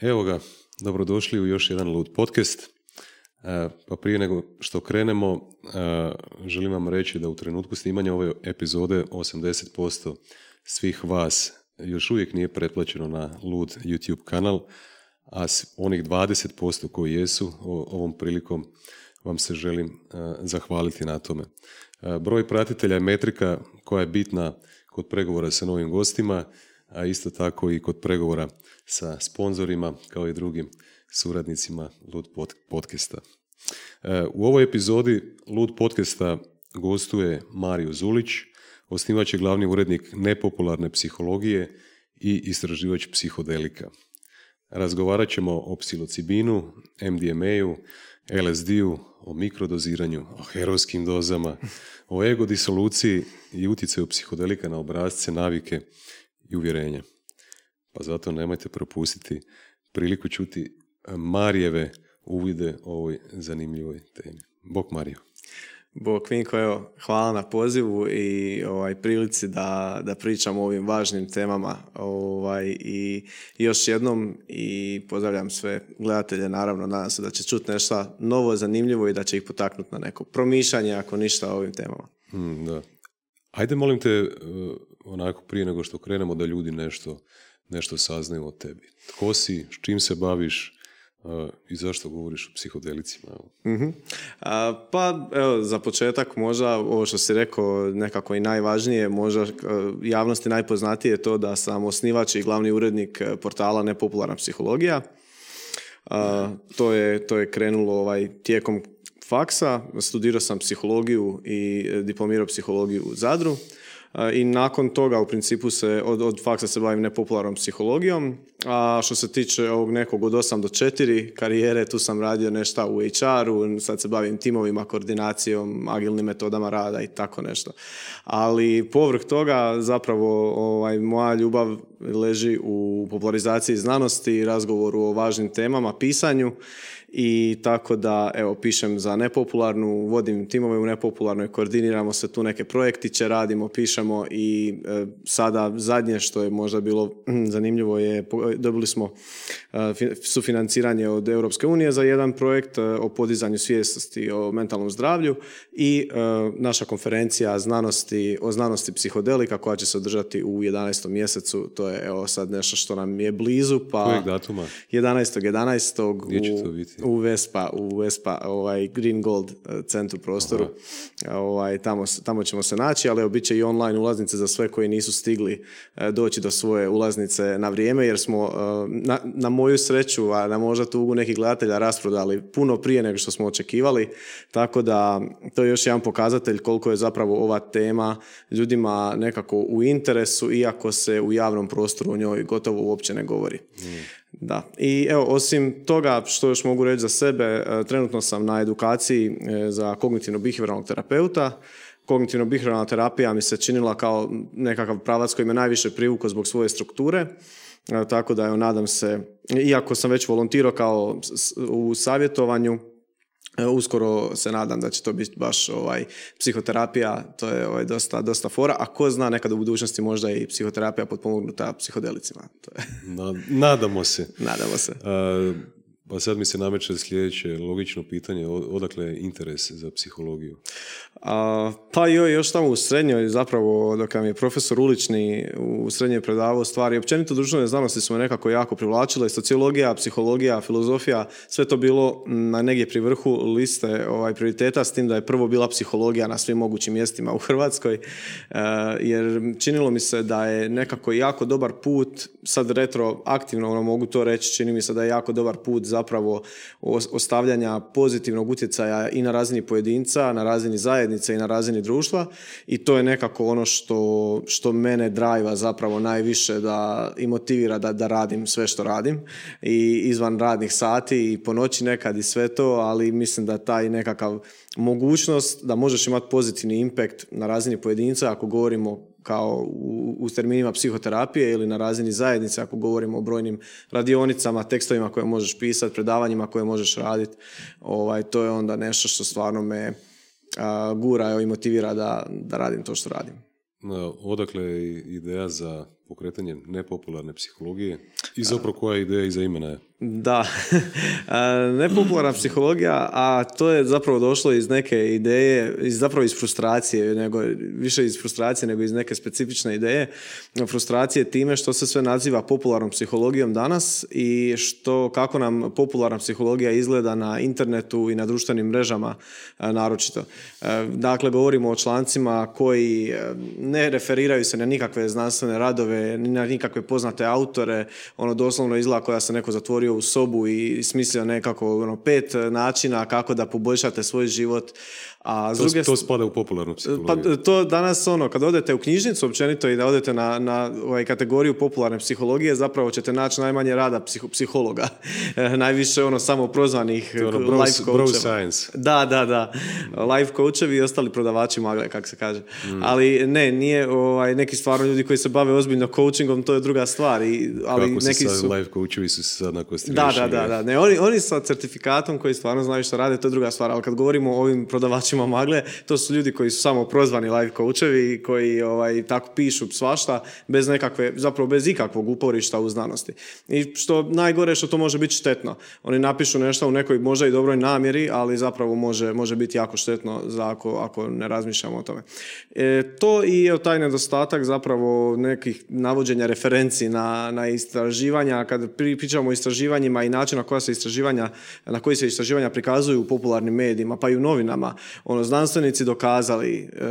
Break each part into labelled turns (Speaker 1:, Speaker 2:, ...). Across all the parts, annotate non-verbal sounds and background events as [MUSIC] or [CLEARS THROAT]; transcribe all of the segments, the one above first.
Speaker 1: Evo ga, dobrodošli u još jedan Lud podcast. E, pa prije nego što krenemo, e, želim vam reći da u trenutku snimanja ove epizode 80% svih vas još uvijek nije pretplaćeno na Lud YouTube kanal, a onih 20% koji jesu, ovom prilikom vam se želim e, zahvaliti na tome. Broj pratitelja je metrika koja je bitna kod pregovora sa novim gostima, a isto tako i kod pregovora sa sponzorima kao i drugim suradnicima Lud podcasta. E, u ovoj epizodi Lud podcasta gostuje Mario Zulić, osnivač je glavni urednik nepopularne psihologije i istraživač psihodelika. Razgovarat ćemo o psilocibinu, MDMA-u, LSD-u, o mikrodoziranju, o herojskim dozama, o ego disoluciji i utjecaju psihodelika na obrazce, navike i uvjerenja. Pa zato nemojte propustiti priliku čuti Marijeve uvide o ovoj zanimljivoj temi. Bok Marijo.
Speaker 2: Bok Vinko, evo, hvala na pozivu i ovaj, prilici da, da pričam o ovim važnim temama. Ovaj, i, još jednom i pozdravljam sve gledatelje, naravno, nadam se da će čuti nešto novo, zanimljivo i da će ih potaknuti na neko promišljanje, ako ništa, o ovim temama.
Speaker 1: Hmm, da. Ajde, molim te, e, onako prije nego što krenemo, da ljudi nešto nešto saznaju o tebi. Tko si, s čim se baviš i zašto govoriš o psihodelicima?
Speaker 2: uh pa, evo, za početak možda ovo što si rekao nekako i najvažnije, možda javnosti najpoznatije je to da sam osnivač i glavni urednik e, portala Nepopularna psihologija. to, je, to je krenulo ovaj, tijekom faksa, studirao sam psihologiju i e, diplomirao psihologiju u Zadru i nakon toga u principu se od, od faksa se bavim nepopularnom psihologijom, a što se tiče ovog nekog od 8 do 4 karijere, tu sam radio nešto u HR-u, sad se bavim timovima, koordinacijom, agilnim metodama rada i tako nešto. Ali povrh toga zapravo ovaj, moja ljubav leži u popularizaciji znanosti, razgovoru o važnim temama, pisanju i tako da evo pišem za nepopularnu, vodim timove u nepopularnoj, koordiniramo se tu neke projektiće, radimo, pišemo i e, sada zadnje što je možda bilo zanimljivo je dobili smo e, sufinanciranje od Europske unije za jedan projekt e, o podizanju svijesti o mentalnom zdravlju i naša konferencija znanosti o znanosti psihodelika koja će se održati u 11. mjesecu, to je evo sad nešto što nam je blizu pa
Speaker 1: Kojeg datuma?
Speaker 2: 11. 11. Gdje će to biti? U Vespa, u Vespa ovaj Green Gold eh, centru prostoru. Ovaj, tamo, tamo ćemo se naći, ali bit će i online ulaznice za sve koji nisu stigli eh, doći do svoje ulaznice na vrijeme, jer smo eh, na, na moju sreću, a na možda tugu nekih gledatelja rasprodali puno prije nego što smo očekivali, tako da to je još jedan pokazatelj koliko je zapravo ova tema ljudima nekako u interesu, iako se u javnom prostoru o njoj gotovo uopće ne govori. Mm. Da, i evo, osim toga što još mogu reći za sebe, e, trenutno sam na edukaciji e, za kognitivno-behavioralnog terapeuta. Kognitivno-behavioralna terapija mi se činila kao nekakav pravac koji me najviše privukao zbog svoje strukture, e, tako da evo, nadam se, iako sam već volontirao kao u savjetovanju, uskoro se nadam da će to biti baš ovaj, psihoterapija, to je ovaj, dosta, dosta fora, a ko zna nekada u budućnosti možda i psihoterapija potpomognuta psihodelicima. To je.
Speaker 1: nadamo se.
Speaker 2: Nadamo se.
Speaker 1: Pa sad mi se nameće sljedeće logično pitanje, odakle interes za psihologiju?
Speaker 2: A, pa joj, još tamo u srednjoj, zapravo dok nam je profesor Ulični u srednjoj predavao stvari, općenito društvene znanosti su me nekako jako privlačile, sociologija, psihologija, filozofija, sve to bilo na negdje pri vrhu liste ovaj, prioriteta, s tim da je prvo bila psihologija na svim mogućim mjestima u Hrvatskoj, e, jer činilo mi se da je nekako jako dobar put, sad retroaktivno ono, mogu to reći, čini mi se da je jako dobar put zapravo ostavljanja pozitivnog utjecaja i na razini pojedinca, na razini zajednice i na razini društva i to je nekako ono što, što mene drajva zapravo najviše da i motivira da, da radim sve što radim i izvan radnih sati i po noći nekad i sve to, ali mislim da taj nekakav mogućnost da možeš imati pozitivni impact na razini pojedinca ako govorimo kao u, u terminima psihoterapije ili na razini zajednice ako govorimo o brojnim radionicama, tekstovima koje možeš pisati, predavanjima koje možeš raditi, ovaj, to je onda nešto što stvarno me gura i motivira da, da radim to što radim.
Speaker 1: odakle ideja za pokretanje nepopularne psihologije i zapravo koja ideja iza imena je?
Speaker 2: Da, [LAUGHS] nepopularna psihologija, a to je zapravo došlo iz neke ideje, iz, zapravo iz frustracije, nego, više iz frustracije nego iz neke specifične ideje. Frustracije time što se sve naziva popularnom psihologijom danas i što, kako nam popularna psihologija izgleda na internetu i na društvenim mrežama naročito. Dakle, govorimo o člancima koji ne referiraju se na nikakve znanstvene radove, ni na nikakve poznate autore, ono doslovno izgleda koja se neko zatvorio u sobu i smislio nekako ono, pet načina kako da poboljšate svoj život a
Speaker 1: to, druge... to spada u popularnu psihologiju.
Speaker 2: Pa to danas ono, kad odete u knjižnicu općenito i da odete na, na ovaj, kategoriju popularne psihologije, zapravo ćete naći najmanje rada psihologa. [LAUGHS] Najviše ono samo prozvanih
Speaker 1: ono, life bro science.
Speaker 2: Da, da, da. Life coachevi i ostali prodavači magle, kako se kaže. Mm. Ali ne, nije ovaj, neki stvarno ljudi koji se bave ozbiljno coachingom, to je druga stvar. I, ali
Speaker 1: kako
Speaker 2: neki
Speaker 1: sad
Speaker 2: su...
Speaker 1: life coachevi su se sad na
Speaker 2: Da, da, da, da. Ne, oni, oni sa certifikatom koji stvarno znaju što rade, to je druga stvar. Ali kad govorimo o ovim prodavačima prodavačima magle, to su ljudi koji su samo prozvani life coachevi i koji ovaj, tako pišu svašta bez nekakve, zapravo bez ikakvog uporišta u znanosti. I što najgore što to može biti štetno. Oni napišu nešto u nekoj možda i dobroj namjeri, ali zapravo može, može biti jako štetno za ako, ako ne razmišljamo o tome. E, to i je taj nedostatak zapravo nekih navođenja referenci na, na istraživanja. Kad pričamo o istraživanjima i način na koja se istraživanja, na koji se istraživanja prikazuju u popularnim medijima, pa i u novinama, ono, znanstvenici dokazali, e,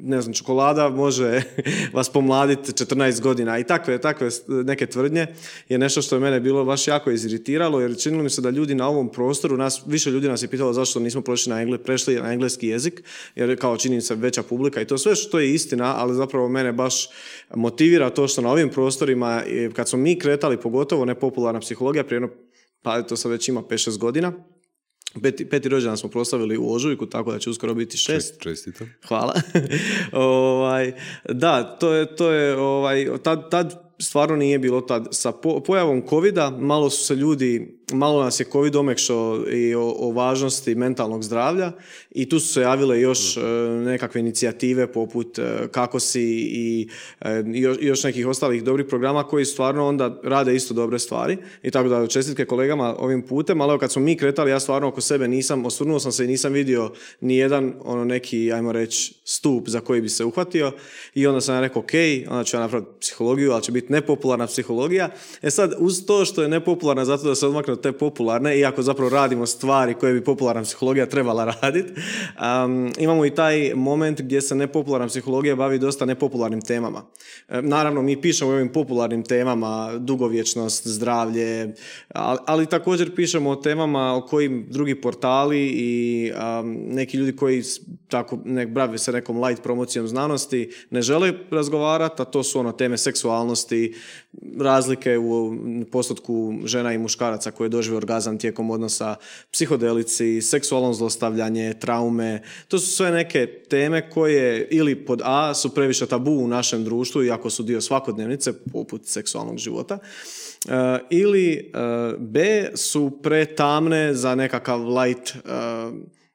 Speaker 2: ne znam, čokolada može [LAUGHS] vas pomladiti 14 godina. I takve, takve neke tvrdnje je nešto što je mene bilo baš jako iziritiralo jer činilo mi se da ljudi na ovom prostoru, nas, više ljudi nas je pitalo zašto nismo prošli na engle, prešli na engleski jezik, jer kao čini se veća publika i to sve što je istina, ali zapravo mene baš motivira to što na ovim prostorima, kad smo mi kretali, pogotovo nepopularna psihologija, prije pa to sad već ima 5-6 godina, Peti, peti rođendan smo proslavili u Ožujku, tako da će uskoro biti šest.
Speaker 1: Čestito.
Speaker 2: Hvala. [LAUGHS] ovaj, da, to je, to je ovaj, tad, tad stvarno nije bilo tad. Sa pojavom covida malo su se ljudi malo nas je COVID omekšao i o, o, važnosti mentalnog zdravlja i tu su se javile još mhm. e, nekakve inicijative poput e, kako si i e, još nekih ostalih dobrih programa koji stvarno onda rade isto dobre stvari i tako da čestitke kolegama ovim putem, ali kad smo mi kretali ja stvarno oko sebe nisam, osvrnuo sam se i nisam vidio ni jedan ono neki, ajmo reći, stup za koji bi se uhvatio i onda sam ja rekao ok, onda ću ja napraviti psihologiju, ali će biti nepopularna psihologija. E sad, uz to što je nepopularna zato da se odmakne te popularne, iako zapravo radimo stvari koje bi popularna psihologija trebala raditi. Um, imamo i taj moment gdje se nepopularna psihologija bavi dosta nepopularnim temama. naravno, mi pišemo o ovim popularnim temama, dugovječnost, zdravlje, ali, ali također pišemo o temama o kojim drugi portali i neki ljudi koji tako nek bave se nekom light promocijom znanosti ne žele razgovarati, a to su ono teme seksualnosti, razlike u postotku žena i muškaraca koje dožive orgazam tijekom odnosa, psihodelici, seksualno zlostavljanje, traume. To su sve neke teme koje ili pod A su previše tabu u našem društvu, iako su dio svakodnevnice, poput seksualnog života. Uh, ili uh, B su pretamne za nekakav light uh,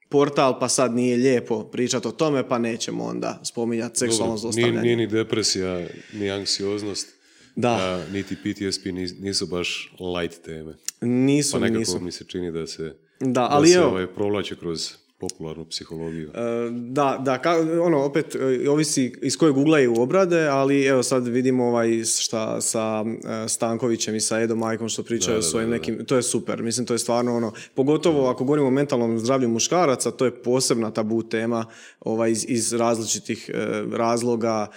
Speaker 2: portal, pa sad nije lijepo pričati o tome, pa nećemo onda spominjati seksualno zlostavljanje.
Speaker 1: Nije, nije ni depresija, ni anksioznost, da. niti PTSP nisu baš light teme.
Speaker 2: Nisu,
Speaker 1: pa nekako
Speaker 2: nisu.
Speaker 1: mi se čini da se,
Speaker 2: da, ali da se
Speaker 1: ovaj, provlače kroz popularnu psihologiju. E,
Speaker 2: da, da, ka, ono, opet, e, ovisi iz kojeg ugla je u obrade, ali evo sad vidimo ovaj šta sa e, Stankovićem i sa Edom Majkom što pričaju o svojim nekim, to je super, mislim to je stvarno ono, pogotovo ako govorimo o mentalnom zdravlju muškaraca, to je posebna tabu tema ovaj, iz, iz različitih razloga,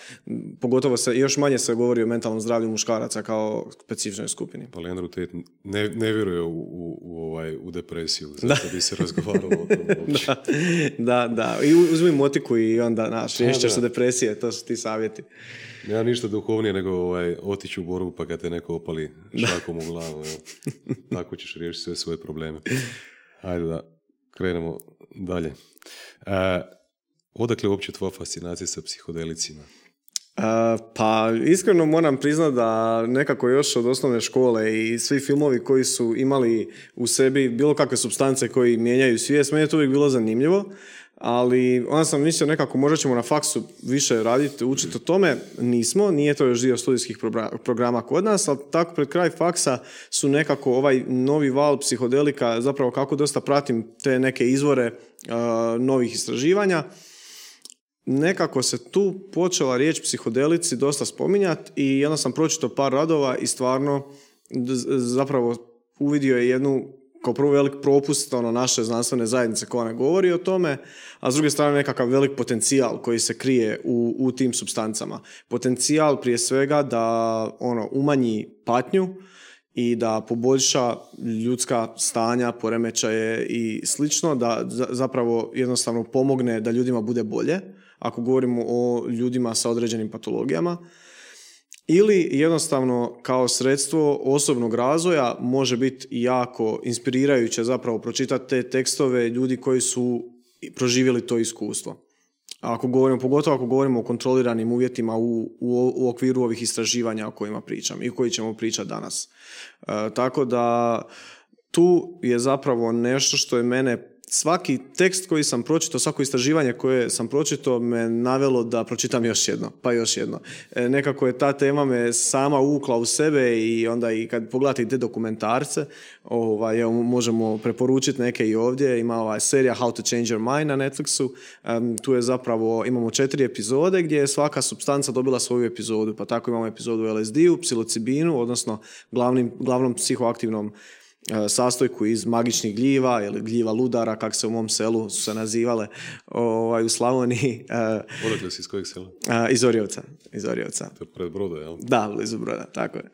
Speaker 2: pogotovo se, još manje se govori o mentalnom zdravlju muškaraca kao specifičnoj skupini.
Speaker 1: Pa Leandro Tate ne, ne vjeruje u, u, u, ovaj, u depresiju, zato bi se razgovaralo o tom [LAUGHS]
Speaker 2: da, da. I uzmi motiku i onda, naš, riješćeš se depresije, to su ti savjeti.
Speaker 1: Nema ništa duhovnije nego ovaj, otići u borbu pa kad te neko opali šakom u glavu. [LAUGHS] Tako ćeš riješiti sve svoje probleme. Hajde da krenemo dalje. E, odakle uopće tvoja fascinacija sa psihodelicima?
Speaker 2: Pa iskreno moram priznati da nekako još od osnovne škole i svi filmovi koji su imali u sebi bilo kakve substance koji mijenjaju svijest, meni je to uvijek bilo zanimljivo. ali onda sam mislio nekako možda ćemo na faksu više raditi, učiti o tome. Nismo, nije to još dio studijskih programa kod nas, ali tako pred kraj faksa su nekako ovaj novi val psihodelika, zapravo kako dosta pratim te neke izvore novih istraživanja, nekako se tu počela riječ psihodelici dosta spominjati i jedno sam pročito par radova i stvarno zapravo uvidio je jednu kao prvo velik propust ono, naše znanstvene zajednice koja ne govori o tome, a s druge strane nekakav velik potencijal koji se krije u, u tim substancama. Potencijal prije svega da ono umanji patnju i da poboljša ljudska stanja, poremećaje i slično, da zapravo jednostavno pomogne da ljudima bude bolje, ako govorimo o ljudima sa određenim patologijama ili jednostavno kao sredstvo osobnog razvoja može biti jako inspirirajuće zapravo pročitati te tekstove ljudi koji su proživjeli to iskustvo. Ako govorimo, pogotovo ako govorimo o kontroliranim uvjetima u, u, u okviru ovih istraživanja o kojima pričam i koji ćemo pričati danas. E, tako da tu je zapravo nešto što je mene svaki tekst koji sam pročitao, svako istraživanje koje sam pročitao me navelo da pročitam još jedno, pa još jedno. E, nekako je ta tema me sama uvukla u sebe i onda i kad pogledate te dokumentarce, ovaj, evo, možemo preporučiti neke i ovdje, ima ova serija How to Change Your Mind na Netflixu, tu je zapravo, imamo četiri epizode gdje je svaka substanca dobila svoju epizodu, pa tako imamo epizodu LSD-u, psilocibinu, odnosno glavnim, glavnom psihoaktivnom sastojku iz magičnih gljiva ili gljiva ludara, kak se u mom selu su se nazivale ovaj, u Slavoniji.
Speaker 1: E, Odakle si iz kojeg sela?
Speaker 2: E, iz Orjevca. Iz Orjevca.
Speaker 1: To je pred Brodo, jel?
Speaker 2: Da, blizu Broda, tako je.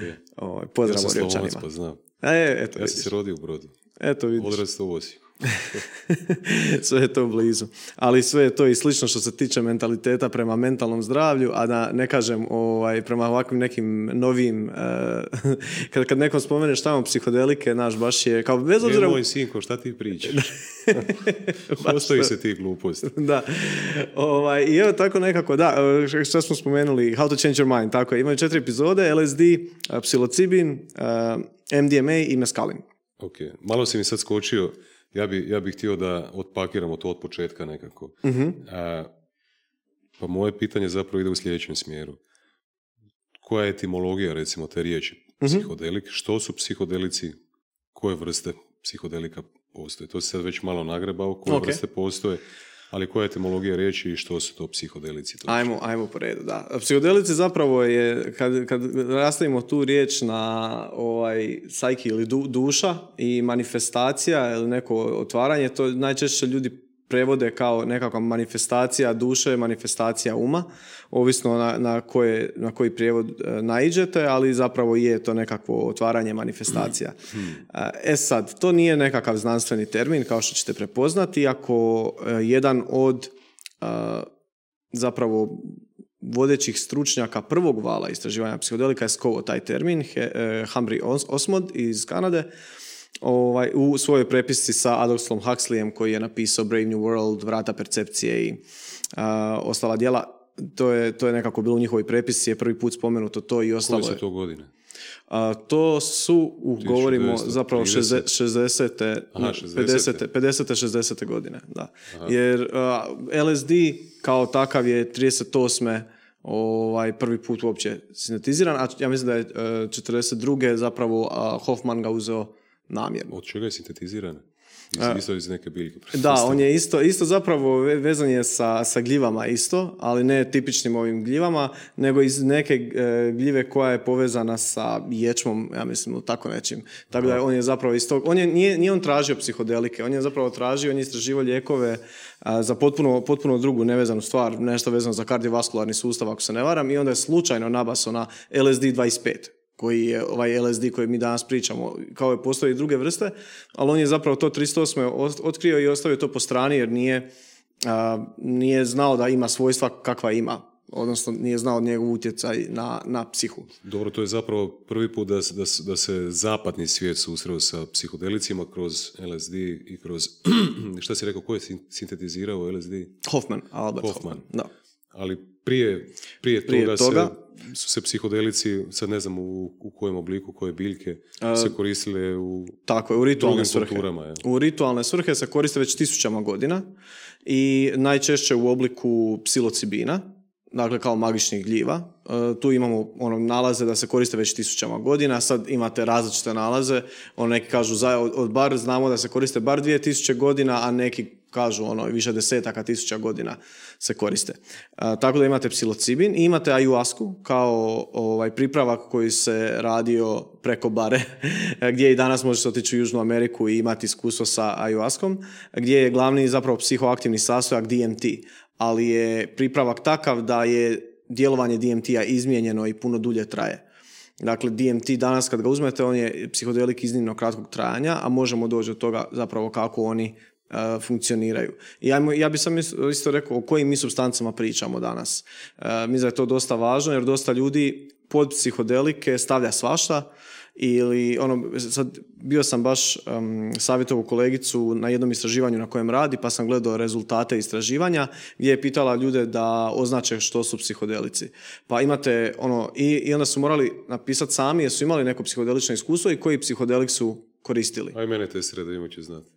Speaker 2: Okay. Ovaj, pozdrav ja
Speaker 1: Orjevčanima. pa znam.
Speaker 2: E, eto,
Speaker 1: ja sam se rodio u Brodu.
Speaker 2: Eto, vidiš.
Speaker 1: Odrastao u Osijeku. [LAUGHS]
Speaker 2: sve je to blizu. Ali sve je to i slično što se tiče mentaliteta prema mentalnom zdravlju, a da ne kažem ovaj, prema ovakvim nekim novim... Uh, [LAUGHS] kad, kad nekom spomeneš tamo psihodelike, naš baš je... Kao, bez obzira...
Speaker 1: moj sinko, šta ti pričaš? [LAUGHS] Postoji se ti gluposti.
Speaker 2: da. Ovaj, I evo tako nekako, da, e, što smo spomenuli, How to Change Your Mind, tako je. Imaju četiri epizode, LSD, psilocibin, uh, MDMA i meskalin.
Speaker 1: Ok, malo si mi sad skočio ja, bi, ja bih htio da otpakiramo to od početka nekako.
Speaker 2: uh
Speaker 1: A, pa moje pitanje zapravo ide u sljedećem smjeru. Koja je etimologija, recimo, te riječi uh psihodelik? Što su psihodelici? Koje vrste psihodelika postoje? To se sad već malo nagrebao, koje vrste postoje ali koja je etimologija riječi i što su to psihodelici?
Speaker 2: Ajmo, ajmo po redu, da. Psihodelici zapravo je, kad, kad rastavimo tu riječ na ovaj, sajki ili duša i manifestacija ili neko otvaranje, to najčešće ljudi prevode kao nekakva manifestacija duše, manifestacija uma, ovisno na, na, koje, na koji prijevod e, naiđete, ali zapravo je to nekakvo otvaranje manifestacija. E sad, to nije nekakav znanstveni termin, kao što ćete prepoznati, ako e, jedan od e, zapravo vodećih stručnjaka prvog vala istraživanja psihodelika je skovo taj termin, Humphrey Osmond iz Kanade, ovaj, u svojoj prepisci sa Adolfom Huxleyem koji je napisao Brave New World, Vrata percepcije i ostala djela. To je, to je nekako bilo u njihovoj prepisci, je prvi put spomenuto to i ostalo
Speaker 1: Koje su to godine?
Speaker 2: A, to su, u, govorimo, zapravo 60. 60. Aha, 50. 50. 60. godine. Da. Jer LSD kao takav je 38 ovaj, prvi put uopće sintetiziran, a ja mislim da je uh, 42. zapravo uh, Hoffman ga uzeo namjerno.
Speaker 1: Od čega je sintetiziran? Isto iz neke biljke.
Speaker 2: Da, on je isto, isto zapravo vezan je sa, sa gljivama isto, ali ne tipičnim ovim gljivama, nego iz neke e, gljive koja je povezana sa ječmom, ja mislim, tako nečim. Tako da on je zapravo isto, on je, nije, nije on tražio psihodelike, on je zapravo tražio, on je istraživao lijekove za potpuno, potpuno drugu nevezanu stvar, nešto vezano za kardiovaskularni sustav, ako se ne varam, i onda je slučajno nabaso na LSD 25 koji je ovaj LSD koji mi danas pričamo, kao je postoje i druge vrste, ali on je zapravo to 308. otkrio i ostavio to po strani jer nije, nije znao da ima svojstva kakva ima odnosno nije znao njegov utjecaj na, na psihu.
Speaker 1: Dobro, to je zapravo prvi put da, da, da se zapadni svijet susreo sa psihodelicima kroz LSD i kroz, [CLEARS THROAT] šta si rekao, ko je sintetizirao LSD?
Speaker 2: Hoffman, Albert
Speaker 1: Hoffman.
Speaker 2: Da.
Speaker 1: Ali prije, prije,
Speaker 2: Prije
Speaker 1: toga,
Speaker 2: toga-
Speaker 1: Se, su se psihodelici, sad ne znam u, u kojem obliku, koje biljke, se koristile u
Speaker 2: Tako je, u ritualne svrhe.
Speaker 1: kulturama. Je.
Speaker 2: U ritualne svrhe se koriste već tisućama godina i najčešće u obliku psilocibina, dakle kao magičnih gljiva. E, tu imamo ono, nalaze da se koriste već tisućama godina, sad imate različite nalaze, ono, neki kažu za, od, od bar znamo da se koriste bar 2000 godina, a neki kažu ono, više desetaka tisuća godina se koriste. E, tako da imate psilocibin i imate ajuasku kao ovaj, pripravak koji se radio preko bare, [LAUGHS] gdje i danas možete otići u Južnu Ameriku i imati iskustvo sa ajuaskom, gdje je glavni zapravo psihoaktivni sastojak DMT, ali je pripravak takav da je djelovanje DMT-a izmijenjeno i puno dulje traje. Dakle, DMT danas kad ga uzmete, on je psihodelik iznimno kratkog trajanja, a možemo doći do toga zapravo kako oni funkcioniraju. I ajmo, ja bih sam isto, rekao o kojim mi substancama pričamo danas. Mislim da je to dosta važno jer dosta ljudi pod psihodelike stavlja svašta ili ono, sad bio sam baš um, savjetovu kolegicu na jednom istraživanju na kojem radi, pa sam gledao rezultate istraživanja gdje je pitala ljude da označe što su psihodelici. Pa imate ono, i, i onda su morali napisati sami jesu imali neko psihodelično iskustvo i koji psihodelik su koristili.
Speaker 1: Aj mene testira da ima će znati.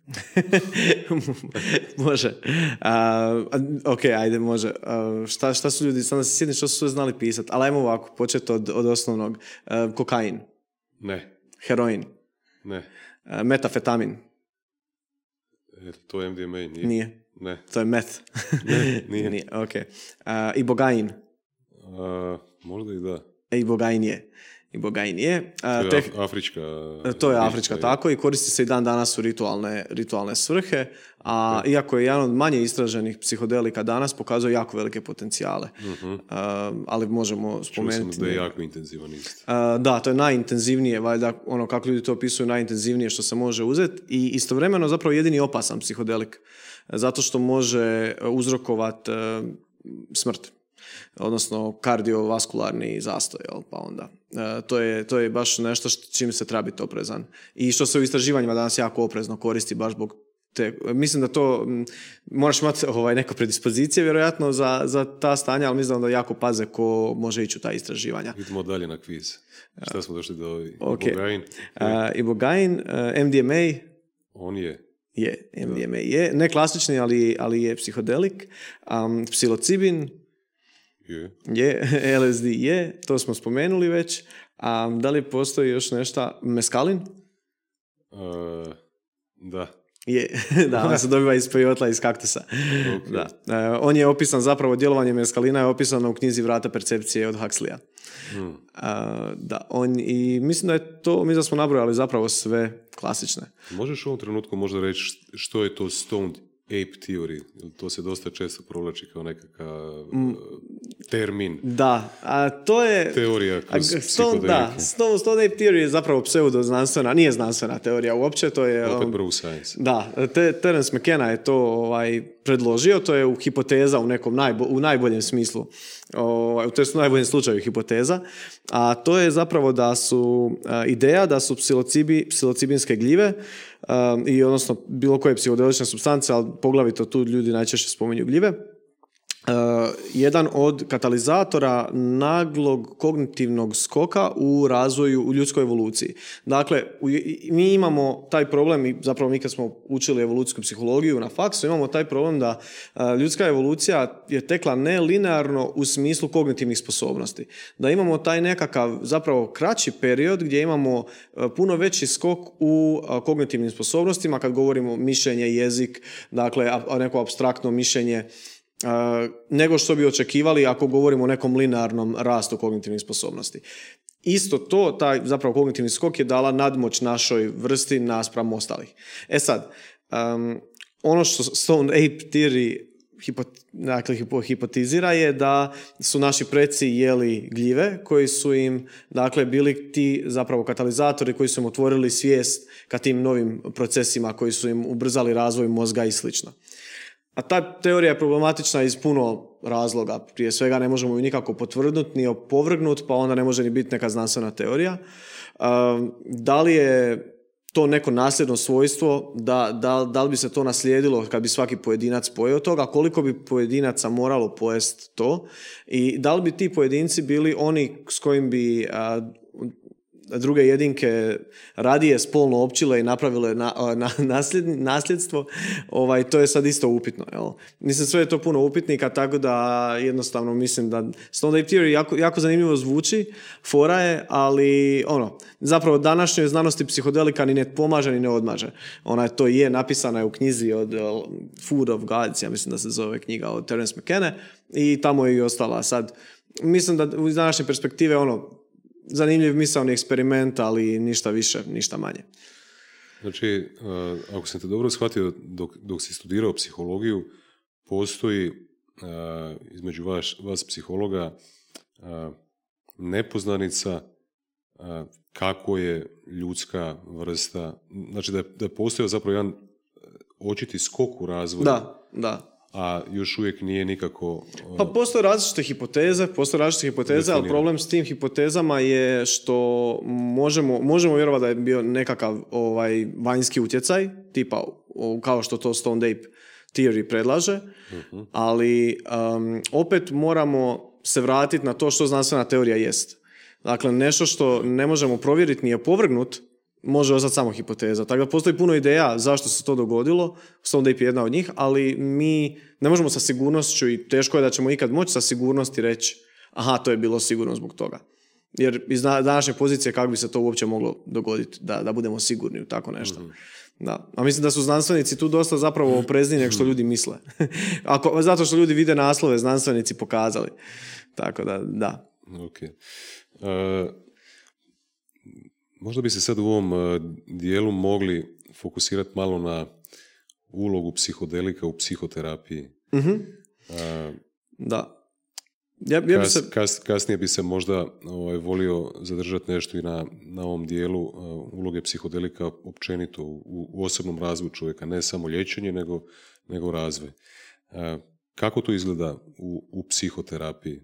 Speaker 1: [LAUGHS]
Speaker 2: može. A, ok, ajde, može. A, šta, šta su ljudi, sad da se sjetim što su sve znali pisati, ali ajmo ovako, početi od, od osnovnog. A, kokain,
Speaker 1: Ne,
Speaker 2: heroin,
Speaker 1: ne.
Speaker 2: a, metafetamin,
Speaker 1: Eto, to je MDMA, nije.
Speaker 2: nije,
Speaker 1: Ne.
Speaker 2: to je meth.
Speaker 1: Ne, [LAUGHS] nije.
Speaker 2: nije, ok. A, ibogain,
Speaker 1: A, možda i da.
Speaker 2: e, ibogain je. Ibogain je. A,
Speaker 1: To je af- afrička...
Speaker 2: To je afrička
Speaker 1: je.
Speaker 2: tako i koristi se i dan danas u ritualne, ritualne svrhe, a iako je jedan od manje istraženih psihodelika danas, pokazuje jako velike potencijale. A, ali možemo
Speaker 1: Mhm. Čuo sam
Speaker 2: spomenuti...
Speaker 1: da je jako intenzivan isto.
Speaker 2: A, da, to je najintenzivnije, valjda, ono kako ljudi to opisuju, najintenzivnije što se može uzeti i istovremeno zapravo jedini opasan psihodelik, zato što može uzrokovat e, smrt odnosno kardiovaskularni zastoj, jel, pa onda. E, to, je, to je baš nešto s čim se treba biti oprezan. I što se u istraživanjima danas jako oprezno koristi baš zbog te, mislim da to m, moraš imati ovaj, neke predispozicije vjerojatno za, za ta stanja, ali mislim da onda jako paze ko može ići u ta istraživanja.
Speaker 1: Idemo dalje na kviz. Šta smo došli do
Speaker 2: Ok.
Speaker 1: Ibogain?
Speaker 2: Uh, Ibogain, uh, MDMA
Speaker 1: On je.
Speaker 2: je, MDMA je, ne klasični, ali, ali je psihodelik, um, psilocibin
Speaker 1: Je.
Speaker 2: je, [LAUGHS] LSD je, to smo spomenuli već, um, da li postoji još nešto, meskalin?
Speaker 1: A, da.
Speaker 2: Je, [LAUGHS] da, on se dobiva iz pejotla, iz kaktusa.
Speaker 1: Ok.
Speaker 2: Da. Uh, on je opisan zapravo, djelovanje meskalina je opisano u knjizi Vrata percepcije od Huxleya.
Speaker 1: Hmm.
Speaker 2: Uh, da, on i mislim da je to, mislim da smo nabrojali zapravo sve klasične.
Speaker 1: Možeš u ovom trenutku možda reći št- što je to stoned ape theory? To se dosta često provlači kao nekakav
Speaker 2: Mm.
Speaker 1: uh, termin.
Speaker 2: Da, a to je...
Speaker 1: Teorija
Speaker 2: A,
Speaker 1: kroz
Speaker 2: Stone,
Speaker 1: psihodelike.
Speaker 2: da, Stone, Stone Ape Theory je zapravo pseudoznanstvena, nije znanstvena teorija uopće, to je...
Speaker 1: Opet
Speaker 2: um,
Speaker 1: bro science.
Speaker 2: Da, te, Terence McKenna je to ovaj, predložio, to je u hipoteza u nekom najbo, u najboljem smislu, ovaj, to je u najboljem slučaju hipoteza, a to je zapravo da su a, ideja da su psilocibi, psilocibinske gljive a, i odnosno bilo koje psihodelične substance, ali poglavito tu ljudi najčešće spominju gljive, Uh, jedan od katalizatora naglog kognitivnog skoka u razvoju u ljudskoj evoluciji. Dakle, u- mi imamo taj problem i zapravo mi kad smo učili evolucijsku psihologiju na faksu, imamo taj problem da uh, ljudska evolucija je tekla nelinearno u smislu kognitivnih sposobnosti. Da imamo taj nekakav zapravo kraći period gdje imamo uh, puno veći skok u kognitivnim sposobnostima kad govorimo mišljenje, jezik, dakle a- neko abstraktno mišljenje nego što bi očekivali ako govorimo o nekom linearnom rastu kognitivnih sposobnosti. Isto to, taj zapravo kognitivni skok je dala nadmoć našoj vrsti naspram ostalih. E sad, um, ono što Stone Ape Theory hipot, dakle, hipo- hipotizira je da su naši preci jeli gljive koji su im dakle bili ti zapravo katalizatori koji su im otvorili svijest ka tim novim procesima koji su im ubrzali razvoj mozga i slično. A ta teorija je problematična iz puno razloga. Prije svega ne možemo ju nikako potvrdnuti ni opovrgnuti, pa onda ne može ni biti neka znanstvena teorija. Um, da li je to neko nasljedno svojstvo, da, da, da li bi se to naslijedilo kad bi svaki pojedinac pojeo toga, koliko bi pojedinaca moralo pojest to i da li bi ti pojedinci bili oni s kojim bi druge jedinke radije spolno općile i napravile na, na, nasljedstvo, ovaj, to je sad isto upitno. Jel? Mislim, sve je to puno upitnika, tako da jednostavno mislim da Stone Ape Theory jako, jako zanimljivo zvuči, fora je, ali ono, zapravo današnjoj znanosti psihodelika ni ne pomaže ni ne odmaže. Ona to je napisana je u knjizi od Food of Gods, ja mislim da se zove knjiga od Terence McKenna i tamo je i ostala. Sad, mislim da u današnje perspektive ono, zanimljiv misalni eksperiment, ali ništa više, ništa manje.
Speaker 1: Znači, eh, ako sam te dobro shvatio, dok, dok si studirao psihologiju, postoji eh, između vas, vas psihologa eh, nepoznanica kako je ljudska vrsta, znači da je, da je postojao zapravo jedan očiti skok u razvoju.
Speaker 2: Da, da
Speaker 1: a još uvijek nije nikako...
Speaker 2: Pa postoje različite hipoteze, postoje različite hipoteze, ali problem s tim hipotezama je što možemo, možemo vjerovati da je bio nekakav ovaj, vanjski utjecaj, tipa kao što to Stone Ape Theory predlaže, uh ali um, opet moramo se vratiti na to što znanstvena teorija jest. Dakle, nešto što ne možemo provjeriti ni opovrgnut, može ostati samo hipoteza. Tako da postoji puno ideja zašto se to dogodilo, Stone Ape je jedna od njih, ali mi ne možemo sa sigurnošću i teško je da ćemo ikad moći sa sigurnosti reći aha, to je bilo sigurno zbog toga. Jer iz današnje pozicije kako bi se to uopće moglo dogoditi, da, da budemo sigurni u tako nešto. Mhm. Da. A mislim da su znanstvenici tu dosta zapravo oprezni nego što ljudi misle. [LAUGHS] Ako, zato što ljudi vide naslove, znanstvenici pokazali. Tako da, da.
Speaker 1: Ok. Uh, Možda bi se sad u ovom e, dijelu mogli fokusirati malo na ulogu psihodelika u psihoterapiji.
Speaker 2: mm da. Ja, ja
Speaker 1: se... kasnije bi se možda ovaj, volio zadržati nešto i na, na ovom dijelu uh, uloge psihodelika općenito u, u, osobnom razvoju čovjeka, ne samo liječenje, nego, nego razvoj. kako to izgleda u, u psihoterapiji?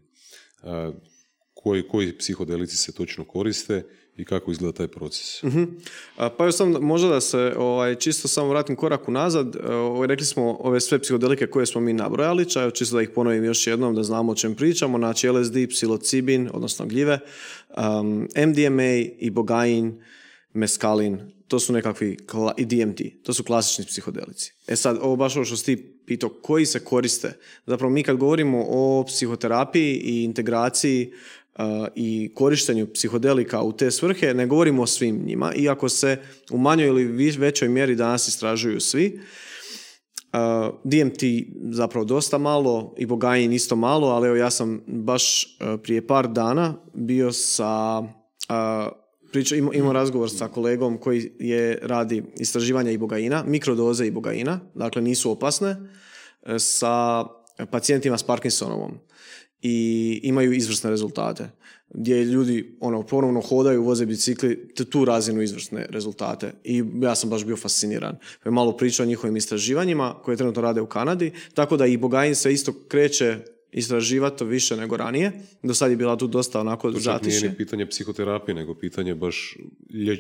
Speaker 1: koji, koji psihodelici se točno koriste i kako izgleda taj proces.
Speaker 2: uh Pa još sam možda da se ovaj, čisto samo vratim korak unazad. Ovaj, rekli smo ove sve psihodelike koje smo mi nabrojali, čaj, čisto da ih ponovim još jednom da znamo o čem pričamo. Znači LSD, psilocibin, odnosno gljive, um, MDMA, ibogain, meskalin, to su nekakvi, i DMT, to su klasični psihodelici. E sad, ovo baš ovo što ti pitao, koji se koriste? Zapravo mi kad govorimo o psihoterapiji i integraciji i korištenju psihodelika u te svrhe, ne govorimo o svim njima, iako se u manjoj ili većoj mjeri danas istražuju svi. DMT zapravo dosta malo i Bogain isto malo, ali evo ja sam baš prije par dana bio sa priča, imao razgovor sa kolegom koji je radi istraživanja ibogaina, mikrodoze ibogaina, dakle nisu opasne, e, sa pacijentima s Parkinsonovom i imaju izvrsne rezultate. Gdje ljudi ono, ponovno hodaju, voze bicikli, tu razinu izvrsne rezultate. I ja sam baš bio fasciniran. Pa malo pričao o njihovim istraživanjima koje trenutno rade u Kanadi. Tako da i Bogain se isto kreće istraživati više nego ranije. Do sad je bila tu dosta onako
Speaker 1: to
Speaker 2: zatišje.
Speaker 1: nije pitanje psihoterapije, nego pitanje baš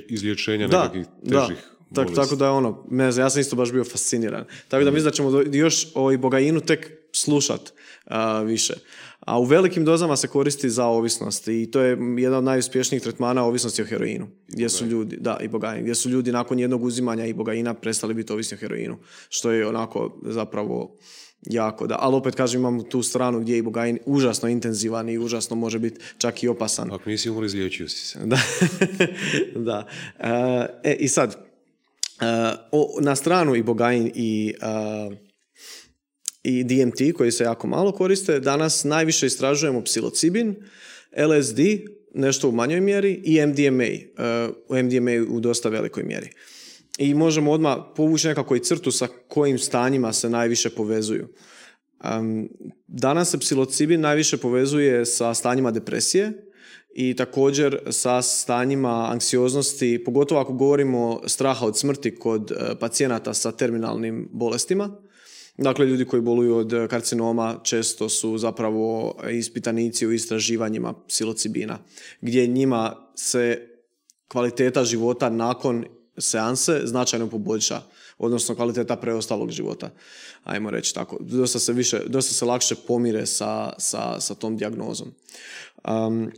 Speaker 1: izlječenja da, nekakvih težih
Speaker 2: da. Tak, tako da je ono, ne znam, ja sam isto baš bio fasciniran. Tako da mislim da ćemo još o Bogainu tek slušat više a u velikim dozama se koristi za ovisnost i to je jedan od najuspješnijih tretmana ovisnosti o heroinu. Gdje su ljudi, da, i bogain, gdje su ljudi nakon jednog uzimanja i bogaina prestali biti ovisni o heroinu, što je onako zapravo jako, da. Ali opet kažem, imamo tu stranu gdje je i bogain užasno intenzivan i užasno može biti čak i opasan.
Speaker 1: Ako nisi umor, izliječio si se. [LAUGHS]
Speaker 2: da. da. E, i sad, e, na stranu i bogain i e, i DMT koji se jako malo koriste. Danas najviše istražujemo psilocibin, LSD, nešto u manjoj mjeri i MDMA, uh, MDMA u dosta velikoj mjeri. I možemo odmah povući nekako i crtu sa kojim stanjima se najviše povezuju. Danas se psilocibin najviše povezuje sa stanjima depresije i također sa stanjima anksioznosti, pogotovo ako govorimo straha od smrti kod uh, pacijenata sa terminalnim bolestima Dakle, ljudi koji boluju od karcinoma često su zapravo ispitanici u istraživanjima psilocibina, gdje njima se kvaliteta života nakon seanse značajno poboljša, odnosno kvaliteta preostalog života. Ajmo reći tako. Dosta se, više, dosta se lakše pomire sa, sa, sa tom dijagnozom. Um,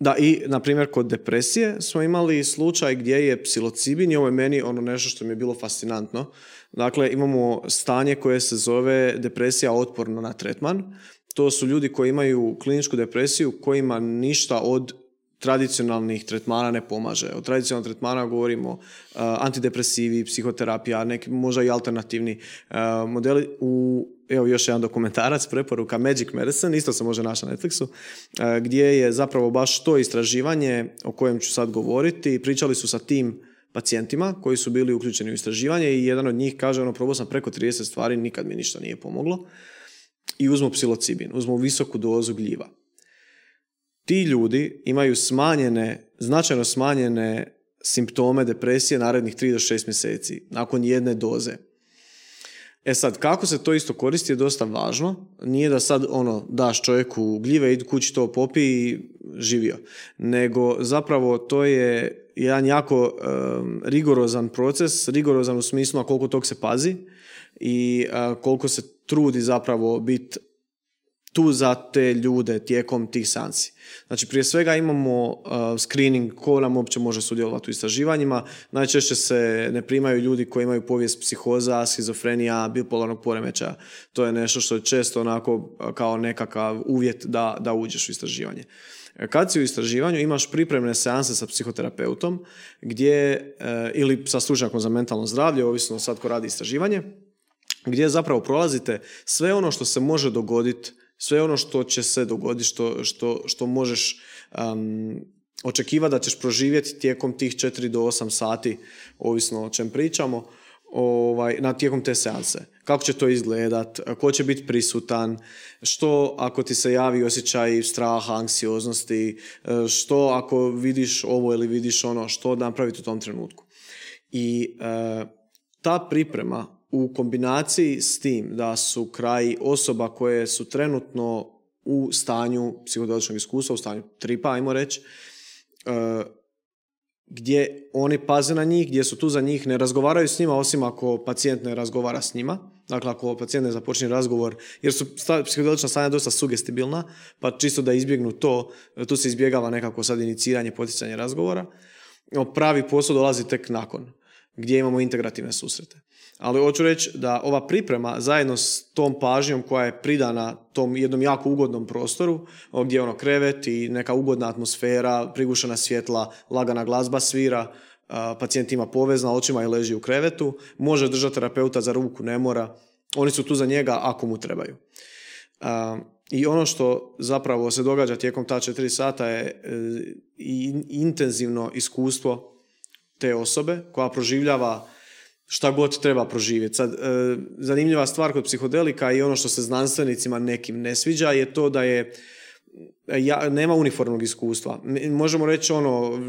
Speaker 2: da, i, na primjer, kod depresije smo imali slučaj gdje je psilocibin i ovo je meni ono nešto što mi je bilo fascinantno. Dakle, imamo stanje koje se zove depresija otporno na tretman. To su ljudi koji imaju kliničku depresiju kojima ništa od tradicionalnih tretmana ne pomaže. Od tradicionalnog tretmana govorimo uh, antidepresivi, psihoterapija, neki možda i alternativni uh, modeli. U, evo još jedan dokumentarac, preporuka Magic Medicine, isto se može naći na Netflixu, uh, gdje je zapravo baš to istraživanje o kojem ću sad govoriti. Pričali su sa tim pacijentima koji su bili uključeni u istraživanje i jedan od njih kaže ono probao sam preko 30 stvari, nikad mi ništa nije pomoglo i uzmu psilocibin, uzmu visoku dozu gljiva ti ljudi imaju smanjene, značajno smanjene simptome depresije narednih 3 do 6 mjeseci nakon jedne doze. E sad, kako se to isto koristi je dosta važno. Nije da sad ono daš čovjeku gljive, idu kući to popi i živio. Nego zapravo to je jedan jako rigorozan proces, rigorozan u smislu na koliko tog se pazi i koliko se trudi zapravo biti tu za te ljude tijekom tih sanci. Znači prije svega imamo uh, screening ko nam uopće može sudjelovati u istraživanjima. Najčešće se ne primaju ljudi koji imaju povijest psihoza, schizofrenija, bipolarnog poremećaja. To je nešto što je često onako uh, kao nekakav uvjet da, da uđeš u istraživanje. Kad si u istraživanju imaš pripremne seanse sa psihoterapeutom gdje, uh, ili sa stručnjakom za mentalno zdravlje, ovisno sad ko radi istraživanje, gdje zapravo prolazite sve ono što se može dogoditi sve ono što će se dogoditi, što, što, što možeš um, očekivati da ćeš proživjeti tijekom tih 4 do 8 sati, ovisno o čem pričamo, ovaj, na tijekom te seanse. Kako će to izgledat, ko će biti prisutan, što ako ti se javi osjećaj straha, anksioznosti, što ako vidiš ovo ili vidiš ono, što napraviti u tom trenutku. I e, ta priprema u kombinaciji s tim da su kraj osoba koje su trenutno u stanju psihodeličnog iskustva, u stanju tripa, ajmo reći, e, gdje oni paze na njih, gdje su tu za njih, ne razgovaraju s njima, osim ako pacijent ne razgovara s njima. Dakle, ako pacijent ne započne razgovor, jer su psihodelična stanja dosta sugestibilna, pa čisto da izbjegnu to, tu se izbjegava nekako sad iniciranje, poticanje razgovora. Pravi posao dolazi tek nakon, gdje imamo integrativne susrete. Ali hoću reći da ova priprema zajedno s tom pažnjom koja je pridana tom jednom jako ugodnom prostoru, gdje je ono krevet i neka ugodna atmosfera, prigušena svjetla, lagana glazba svira, pacijent ima povezna očima i leži u krevetu, može držati terapeuta za ruku, ne mora. Oni su tu za njega ako mu trebaju. I ono što zapravo se događa tijekom ta četiri sata je e, intenzivno iskustvo te osobe koja proživljava šta god treba proživjeti. Sad, e, zanimljiva stvar kod psihodelika i ono što se znanstvenicima nekim ne sviđa je to da je ja, nema uniformnog iskustva. Možemo reći ono,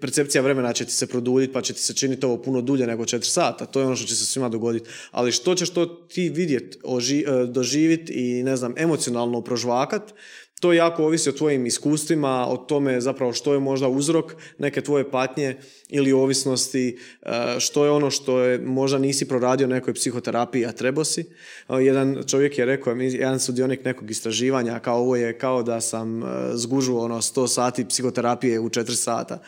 Speaker 2: percepcija vremena će ti se produljiti pa će ti se činiti ovo puno dulje nego četiri sata. To je ono što će se svima dogoditi. Ali što ćeš to ti vidjeti, e, doživjeti i ne znam, emocionalno prožvakat, to jako ovisi o tvojim iskustvima, o tome zapravo što je možda uzrok neke tvoje patnje ili ovisnosti, e, što je ono što je možda nisi proradio nekoj psihoterapiji, a trebao si. E, jedan čovjek je rekao, jedan sudionik nekog istraživanja, kao ovo je kao da sam e, zgužuo ono 100 sati psihoterapije u 4 sata.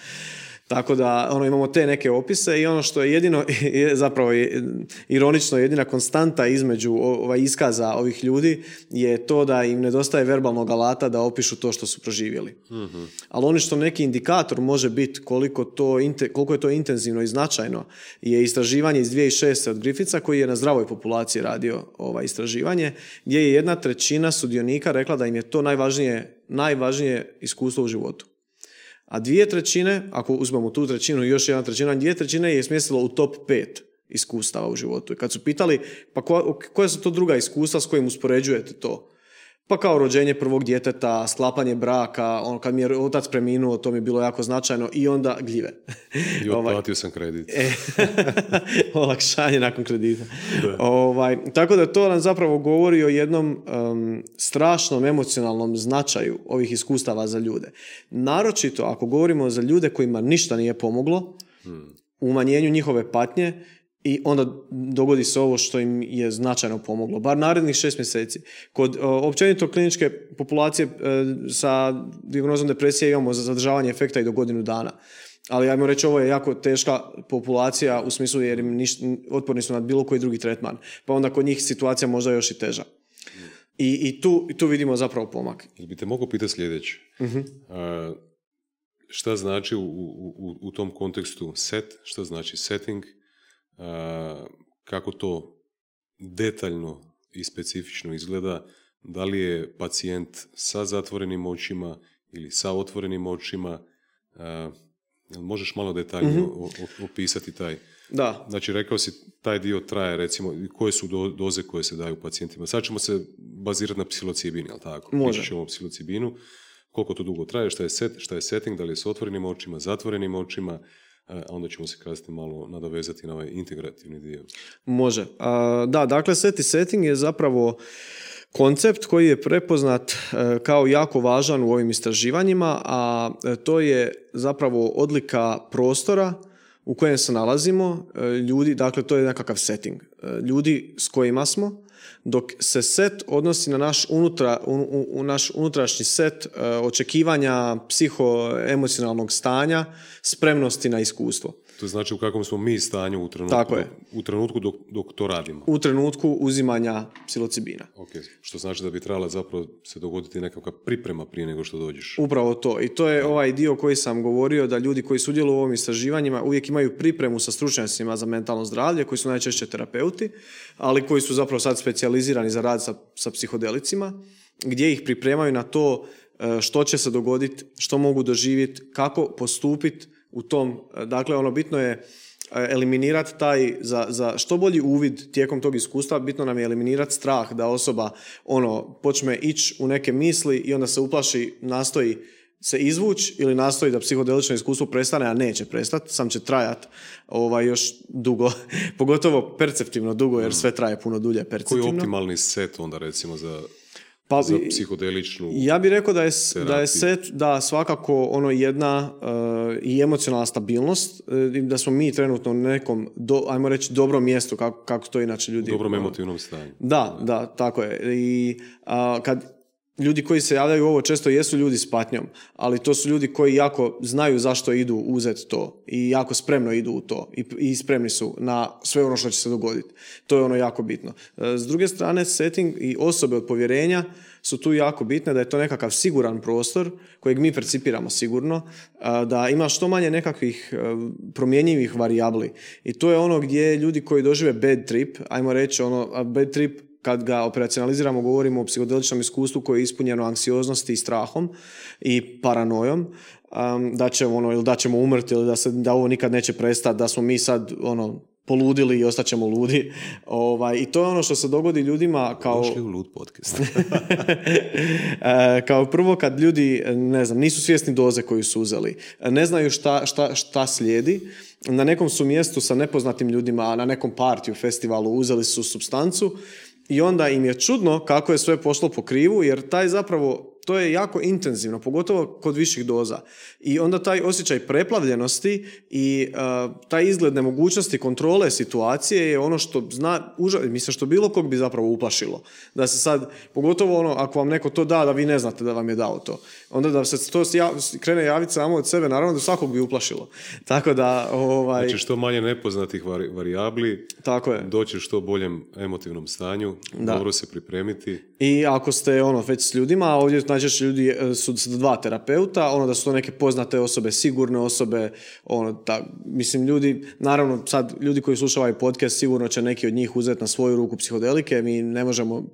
Speaker 2: Tako da ono, imamo te neke opise i ono što je jedino, [LAUGHS] je zapravo ironično, jedina konstanta između ovaj iskaza ovih ljudi je to da im nedostaje verbalnog alata da opišu to što su proživjeli. mm Ali ono što neki indikator može biti koliko, to, koliko je to intenzivno i značajno je istraživanje iz 2006. od Griffica koji je na zdravoj populaciji radio ovaj istraživanje gdje je jedna trećina sudionika rekla da im je to najvažnije, najvažnije iskustvo u životu a dvije trećine, ako uzmemo tu trećinu i još jedna trećina, dvije trećine je smjestilo u top pet iskustava u životu. I kad su pitali, pa koja su to druga iskustva s kojim uspoređujete to? Pa kao rođenje prvog djeteta, sklapanje braka, on, kad mi je otac preminuo, to mi je bilo jako značajno i onda gljive.
Speaker 1: I [LAUGHS] ovaj, otplatio sam kredit. E, [LAUGHS]
Speaker 2: olakšanje nakon kredita. Ovaj, tako da to nam zapravo govori o jednom strašnom emocionalnom značaju ovih iskustava za ljude. Naročito ako govorimo za ljude kojima ništa nije pomoglo, hmm. umanjenju njihove patnje i onda dogodi se ovo što im je značajno pomoglo, bar narednih šest mjeseci. Kod općenito kliničke populacije e, sa diagnozom depresije imamo za zadržavanje efekta i do godinu dana. Ali ajmo reći ovo je jako teška populacija u smislu jer im otporni su na bilo koji drugi tretman. Pa onda kod njih situacija možda još i teža. I, i tu, tu vidimo zapravo pomak.
Speaker 1: Jel bi te mogu pitati sljedeće? uh šta znači u, u, u tom kontekstu set, šta znači setting, kako to detaljno i specifično izgleda, da li je pacijent sa zatvorenim očima ili sa otvorenim očima, možeš malo detaljno mm opisati taj
Speaker 2: da.
Speaker 1: Znači, rekao si, taj dio traje, recimo, koje su doze koje se daju pacijentima. Sad ćemo se bazirati na psilocibini, jel tako?
Speaker 2: Može.
Speaker 1: ćemo o psilocibinu, koliko to dugo traje, šta je, set, šta je setting, da li je s otvorenim očima, zatvorenim očima, a onda ćemo se kasnije malo nadovezati na ovaj integrativni dio.
Speaker 2: Može. da, dakle, set i setting je zapravo koncept koji je prepoznat e, kao jako važan u ovim istraživanjima, a e, to je zapravo odlika prostora u kojem se nalazimo, e, ljudi, dakle to je nekakav setting. Ljudi s kojima smo, dok se set odnosi na naš, unutra, u, u, naš unutrašnji set očekivanja psihoemocionalnog stanja, spremnosti na iskustvo.
Speaker 1: To znači u kakvom smo mi stanju u trenutku,
Speaker 2: Tako je.
Speaker 1: U trenutku dok, dok to radimo.
Speaker 2: U trenutku uzimanja psilocibina.
Speaker 1: Ok, što znači da bi trebala zapravo se dogoditi nekakva priprema prije nego što dođeš.
Speaker 2: Upravo to. I to je ovaj dio koji sam govorio da ljudi koji sudjeluju u ovim istraživanjima uvijek imaju pripremu sa stručnjacima za mentalno zdravlje, koji su najčešće terapeuti, ali koji su zapravo sad specijalizirani za rad sa, sa psihodelicima, gdje ih pripremaju na to e, što će se dogoditi, što mogu doživjeti, kako postupiti u tom, dakle ono bitno je e, eliminirati taj, za, za što bolji uvid tijekom tog iskustva, bitno nam je eliminirati strah da osoba ono počne ići u neke misli i onda se uplaši, nastoji se izvući ili nastoji da psihodelično iskustvo prestane, a neće prestati, sam će trajati ovaj, još dugo, [LAUGHS] pogotovo perceptivno dugo, jer sve traje puno dulje perceptivno.
Speaker 1: Koji je optimalni set onda recimo za pa, za psihodeličnu
Speaker 2: Ja bih rekao da je, da je set da svakako ono jedna uh, i emocionalna stabilnost, uh, da smo mi trenutno u nekom, do, ajmo reći, dobrom mjestu, kako, kako to inače ljudi...
Speaker 1: U dobrom emotivnom stanju.
Speaker 2: Da, da, tako je. I uh, kad ljudi koji se javljaju ovo često jesu ljudi s patnjom, ali to su ljudi koji jako znaju zašto idu uzeti to i jako spremno idu u to i, i spremni su na sve ono što će se dogoditi. To je ono jako bitno. E, s druge strane, setting i osobe od povjerenja su tu jako bitne, da je to nekakav siguran prostor kojeg mi percipiramo sigurno, e, da ima što manje nekakvih e, promjenjivih varijabli. I to je ono gdje ljudi koji dožive bad trip, ajmo reći ono, bad trip kad ga operacionaliziramo govorimo o psihodeličnom iskustvu koje je ispunjeno anksioznosti i strahom i paranojom um, da ćemo ono ili da ćemo umrti ili da se da ovo nikad neće prestati da smo mi sad ono poludili i ostaćemo ludi. [LAUGHS] Ovaj, I to je ono što se dogodi ljudima kao...
Speaker 1: Došli u lud podcast. [LAUGHS]
Speaker 2: E, kao prvo kad ljudi, ne znam, nisu svjesni doze koju su uzeli, ne znaju šta, šta, šta slijedi, na nekom su mjestu sa nepoznatim ljudima, na nekom partiju, festivalu, uzeli su substancu i onda im je čudno kako je sve pošlo po krivu, jer taj zapravo to je jako intenzivno, pogotovo kod viših doza. I onda taj osjećaj preplavljenosti i uh, taj izgled nemogućnosti kontrole situacije je ono što zna, uža, mislim što bilo kog bi zapravo uplašilo. Da se sad, pogotovo ono, ako vam neko to da, da vi ne znate da vam je dao to. Onda da se to krene javiti samo od sebe, naravno da svakog bi uplašilo. Tako da, ovaj...
Speaker 1: Znači što manje nepoznatih vari, varijabli,
Speaker 2: Tako je.
Speaker 1: doći što boljem emotivnom stanju, da. dobro se pripremiti.
Speaker 2: I ako ste ono već s ljudima, ovdje najčešće ljudi e, su dva terapeuta, ono da su to neke poznate osobe, sigurne osobe, ono, ta, mislim ljudi, naravno sad ljudi koji slušaju ovaj podcast sigurno će neki od njih uzeti na svoju ruku psihodelike, mi ne možemo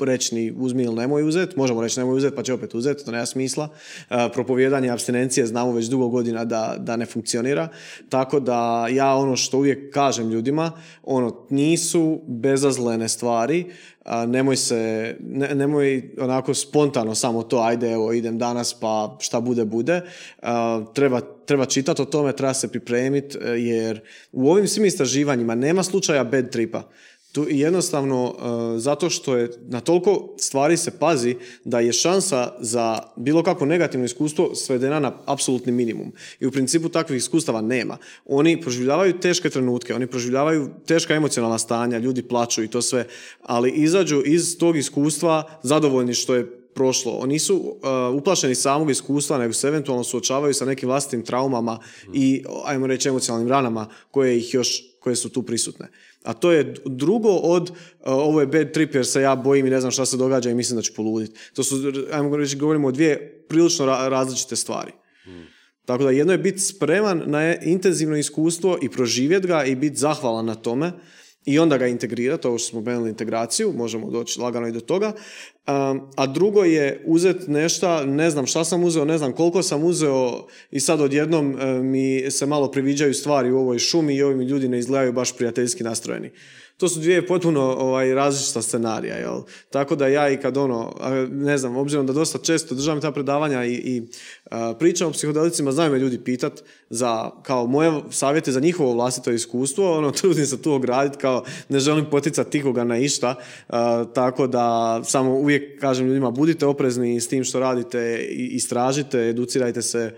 Speaker 2: reći ni uzmi ili nemoj uzeti, možemo reći nemoj uzeti pa će opet uzeti, to nema smisla. E, propovijedanje abstinencije znamo već dugo godina da, da ne funkcionira, tako da ja ono što uvijek kažem ljudima, ono, nisu bezazlene stvari, a, nemoj se, ne, nemoj onako spontano samo to, ajde evo idem danas pa šta bude bude. treba, treba čitati o tome, treba se pripremiti e, jer u ovim svim istraživanjima nema slučaja bad tripa. Tu jednostavno e, zato što je na toliko stvari se pazi da je šansa za bilo kakvo negativno iskustvo svedena na apsolutni minimum. I u principu takvih iskustava nema. Oni proživljavaju teške trenutke, oni proživljavaju teška emocionalna stanja, ljudi plaću i to sve, ali izađu iz tog iskustva zadovoljni što je prošlo. Oni nisu uh, uplašeni samog iskustva, nego se eventualno suočavaju sa nekim vlastitim traumama i, ajmo reći, emocionalnim ranama koje ih još, koje su tu prisutne. A to je drugo od uh, ovo je bad trip jer se ja bojim i ne znam šta se događa i mislim da ću poluditi. To su, ajmo reći, govorimo o dvije prilično različite stvari. Tako da jedno je biti spreman na intenzivno iskustvo i proživjeti ga i biti zahvalan na tome i onda ga integrirati, ovo što smo spomenuli integraciju, možemo doći lagano i do toga. a drugo je uzeti nešto, ne znam šta sam uzeo, ne znam koliko sam uzeo i sad odjednom mi se malo priviđaju stvari u ovoj šumi i ovi mi ljudi ne izgledaju baš prijateljski nastrojeni to su dvije potpuno ovaj, različita scenarija, jel? Tako da ja i kad ono, ne znam, obzirom da dosta često državam ta predavanja i, i pričam o psihodelicima, znaju me ljudi pitat za, kao moje savjete za njihovo vlastito iskustvo, ono, [LAUGHS] trudim se tu ograditi, kao ne želim poticati tikoga na išta, tako da samo uvijek kažem ljudima, budite oprezni s tim što radite, istražite, educirajte se,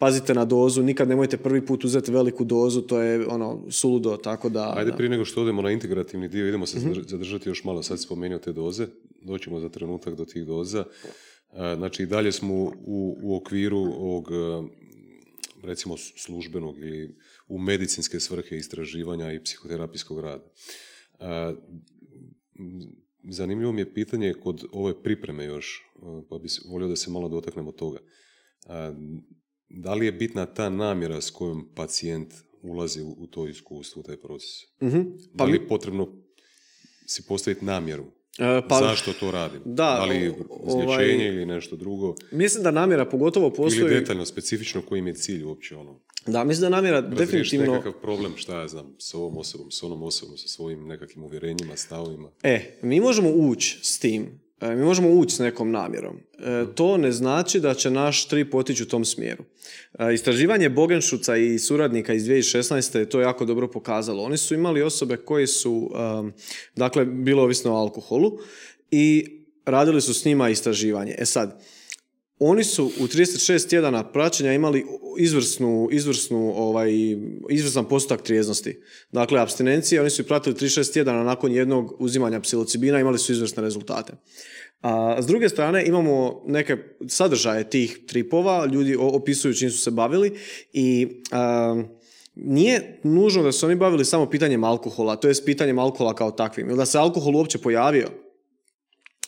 Speaker 2: pazite na dozu, nikad nemojte prvi put uzeti veliku dozu, to je ono suludo, tako da...
Speaker 1: Ajde prije nego što odemo na integrativni dio, idemo se mm zadržati još malo, sad spomenuo te doze, doćemo za trenutak do tih doza. Znači i dalje smo u, u okviru ovog recimo službenog ili u medicinske svrhe istraživanja i psihoterapijskog rada. Zanimljivo mi je pitanje kod ove pripreme još, pa bi volio da se malo dotaknemo toga da li je bitna ta namjera s kojom pacijent ulazi u, to iskustvo, u taj proces?
Speaker 2: mm
Speaker 1: Pa da li je potrebno si postaviti namjeru? E, pa, Zašto to radim? Da, da li ovaj, izlječenje ili nešto drugo?
Speaker 2: Mislim da namjera pogotovo postoji...
Speaker 1: Ili detaljno, specifično koji im je cilj uopće ono?
Speaker 2: Da, mislim da namjera definitivno...
Speaker 1: nekakav problem, šta ja znam, s ovom osobom, s onom osobom, sa svojim nekakvim uvjerenjima, stavovima.
Speaker 2: E, mi možemo ući s tim mi možemo ući s nekom namjerom. E, to ne znači da će naš tri potići u tom smjeru. E, istraživanje Bogenšuca i suradnika iz 2016. je to jako dobro pokazalo. Oni su imali osobe koji su, dakle, bilo ovisno o alkoholu i radili su s njima istraživanje. E sad, oni su u 36 tjedana praćenja imali izvrsnu, izvrsnu, ovaj, izvrstan postotak trijeznosti. Dakle, abstinencije, oni su pratili 36 tjedana nakon jednog uzimanja psilocibina, imali su izvrsne rezultate. A s druge strane imamo neke sadržaje tih tripova, ljudi opisuju čim su se bavili i nije nužno da su oni bavili samo pitanjem alkohola, to je pitanjem alkohola kao takvim, ili da se alkohol uopće pojavio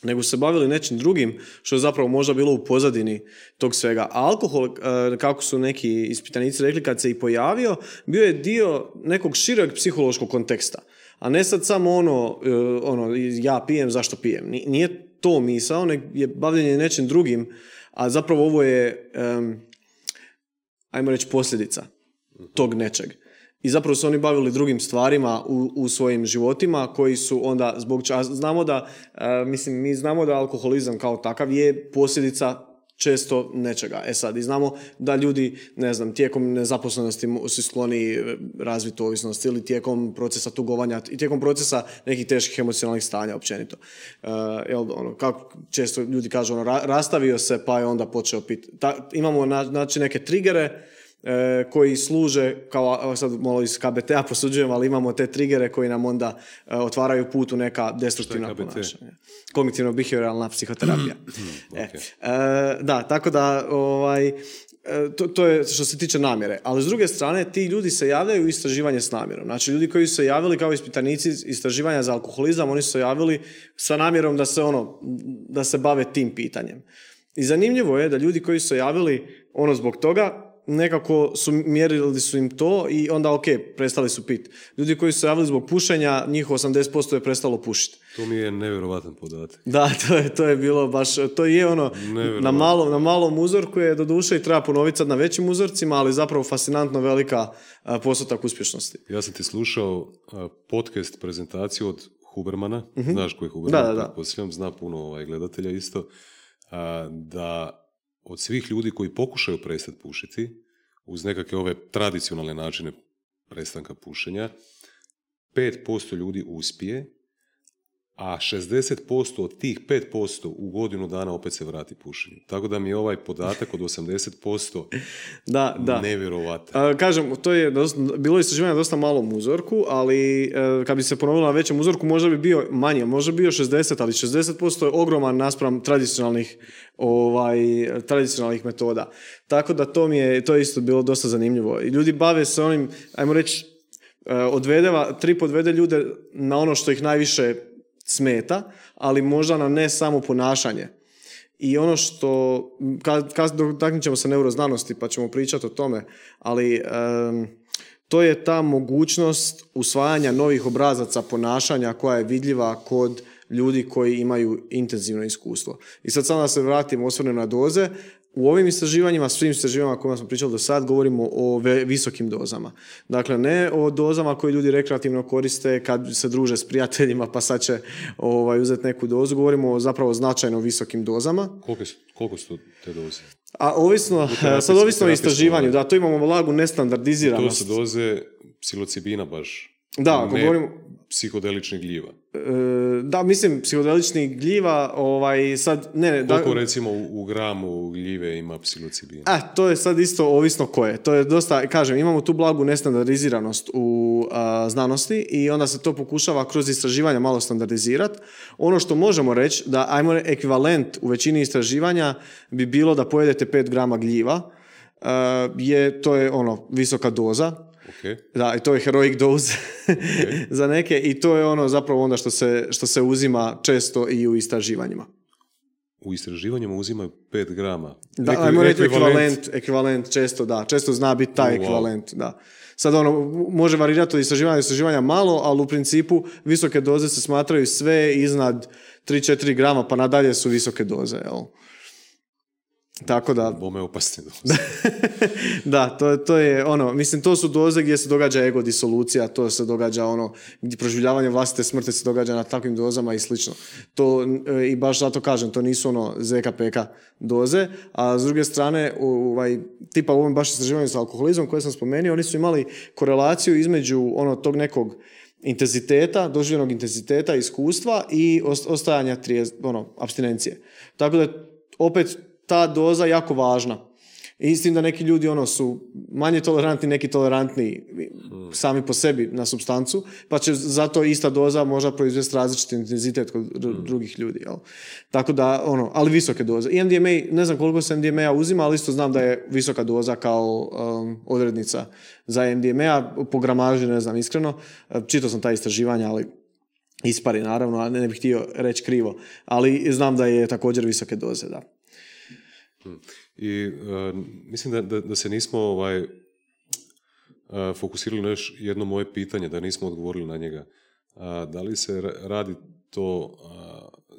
Speaker 2: nego se bavili nečim drugim što je zapravo možda bilo u pozadini tog svega. A alkohol, e, kako su neki ispitanici rekli, kad se i pojavio, bio je dio nekog šireg psihološkog konteksta. A ne sad samo ono, e, ono ja pijem, zašto pijem. Nije to misao, nego je bavljenje nečim drugim, a zapravo ovo je, ajmo reći, posljedica tog nečeg. I zapravo su oni bavili drugim stvarima u, u svojim životima koji su onda zbog čega, znamo da, e, mislim, mi znamo da alkoholizam kao takav je posljedica često nečega. E sad, i znamo da ljudi, ne znam, tijekom nezaposlenosti su skloni e, razviti ovisnost ili tijekom procesa tugovanja i tijekom procesa nekih teških emocionalnih stanja općenito. Jel, ono, kako često ljudi kažu, ono, rastavio se pa je onda počeo piti. imamo znači neke trigere e, koji služe, kao sad malo iz KBT-a posuđujem, ali imamo te trigere koji nam onda e, otvaraju put u neka destruktivna ponašanja. Kognitivno behavioralna psihoterapija. [CLEARS THROAT] e, e, da, tako da ovaj, e, to, to je što se tiče namjere. Ali s druge strane, ti ljudi se javljaju u istraživanje s namjerom. Znači, ljudi koji su se javili kao ispitanici istraživanja za alkoholizam, oni su se javili sa namjerom da se, ono, da se bave tim pitanjem. I zanimljivo je da ljudi koji su se javili ono zbog toga, nekako su mjerili su im to i onda ok, prestali su pit. Ljudi koji su se javili zbog pušenja, njih 80% je prestalo pušiti.
Speaker 1: To mi je nevjerovatan podatak.
Speaker 2: Da, to je, to je bilo baš, to je ono, na malom, na malom uzorku je do duše i treba ponoviti sad na većim uzorcima, ali zapravo fascinantno velika postotak uspješnosti.
Speaker 1: Ja sam ti slušao podcast prezentaciju od Hubermana, uh znaš koji je Huberman, da, da, da. zna puno ovaj, gledatelja isto, da od svih ljudi koji pokušaju prestati pušiti, uz nekakve ove tradicionalne načine prestanka pušenja, 5% ljudi uspije a 60% od tih 5% u godinu dana opet se vrati pušenju. Tako da mi je ovaj podatak od 80% [LAUGHS]
Speaker 2: da, da.
Speaker 1: nevjerovatan.
Speaker 2: A, kažem, to je dosta, bilo istraživanje dosta malom uzorku, ali e, kad bi se ponovilo na većem uzorku možda bi bio manje, možda bi bio 60, ali 60% je ogroman naspram tradicionalnih ovaj, tradicionalnih metoda. Tako da to mi je, to je isto bilo dosta zanimljivo. I ljudi bave se onim, ajmo reći, e, odvedeva, trip odvede ljude na ono što ih najviše smeta, ali možda na ne samo ponašanje. I ono što, kad, kad dotaknut ćemo se neuroznanosti pa ćemo pričati o tome, ali to je ta mogućnost usvajanja novih obrazaca ponašanja koja je vidljiva kod ljudi koji imaju intenzivno iskustvo. I sad samo da se vratim, osvrnem na doze, u ovim istraživanjima, svim istraživanjima kojima smo pričali do sad, govorimo o visokim dozama. Dakle, ne o dozama koje ljudi rekreativno koriste kad se druže s prijateljima pa sad će ovaj, uzeti neku dozu. Govorimo o zapravo značajno visokim dozama.
Speaker 1: Koliko su, koliko su te doze?
Speaker 2: A ovisno, sad ovisno o istraživanju, da, to imamo lagu nestandardiziranost.
Speaker 1: To su doze psilocibina baš.
Speaker 2: Da, ne govorimo...
Speaker 1: psihodeličnih gljiva.
Speaker 2: E, da, mislim, psihodeličnih gljiva, ovaj, sad, ne, ne.
Speaker 1: Koliko recimo u, gramu gljive ima psilocibina?
Speaker 2: A, to je sad isto ovisno koje. To je dosta, kažem, imamo tu blagu nestandardiziranost u znanosti i onda se to pokušava kroz istraživanja malo standardizirati. Ono što možemo reći, da ajmo ekvivalent u većini istraživanja bi bilo da pojedete 5 grama gljiva, je, to je ono, visoka doza,
Speaker 1: Okay.
Speaker 2: Da, i to je heroic dose [LAUGHS] za neke i to je ono zapravo onda što se, što se uzima često i u istraživanjima.
Speaker 1: U istraživanjima uzimaju 5 grama.
Speaker 2: Da, ajmo reći ekvivalent, ekvivalent često, da, često zna biti taj oh, ekvivalent, da. Sad ono, može varirati od istraživanja do istraživanja malo, ali u principu visoke doze se smatraju sve iznad 3-4 grama, pa nadalje su visoke doze, jel? Tako da...
Speaker 1: Bome opasne doze. [LAUGHS]
Speaker 2: da, to, to je ono, mislim, to su doze gdje se događa ego disolucija, to se događa ono, gdje proživljavanje vlastite smrti se događa na takvim dozama i slično. To, e, i baš zato kažem, to nisu ono ZKPK doze, a s druge strane, ovaj, tipa u ovom baš istraživanju sa alkoholizmom koje sam spomenuo, oni su imali korelaciju između ono tog nekog intenziteta, doživljenog intenziteta, iskustva i ostajanja trije, ono, abstinencije. Tako da opet ta doza jako važna. Istim da neki ljudi ono su manje tolerantni, neki tolerantni sami po sebi na substancu, pa će zato ista doza možda proizvesti različiti intenzitet kod hmm. drugih ljudi. Jel? Tako da, ono, ali visoke doze. I MDMA, ne znam koliko se MDMA uzima, ali isto znam da je visoka doza kao um, odrednica za MDMA, po gramaži ne znam iskreno. Čitao sam ta istraživanja, ali ispari naravno, a ne bih htio reći krivo. Ali znam da je također visoke doze, da.
Speaker 1: I uh, mislim da, da, da, se nismo ovaj, uh, fokusirali na još jedno moje pitanje, da nismo odgovorili na njega. Uh, da li se radi to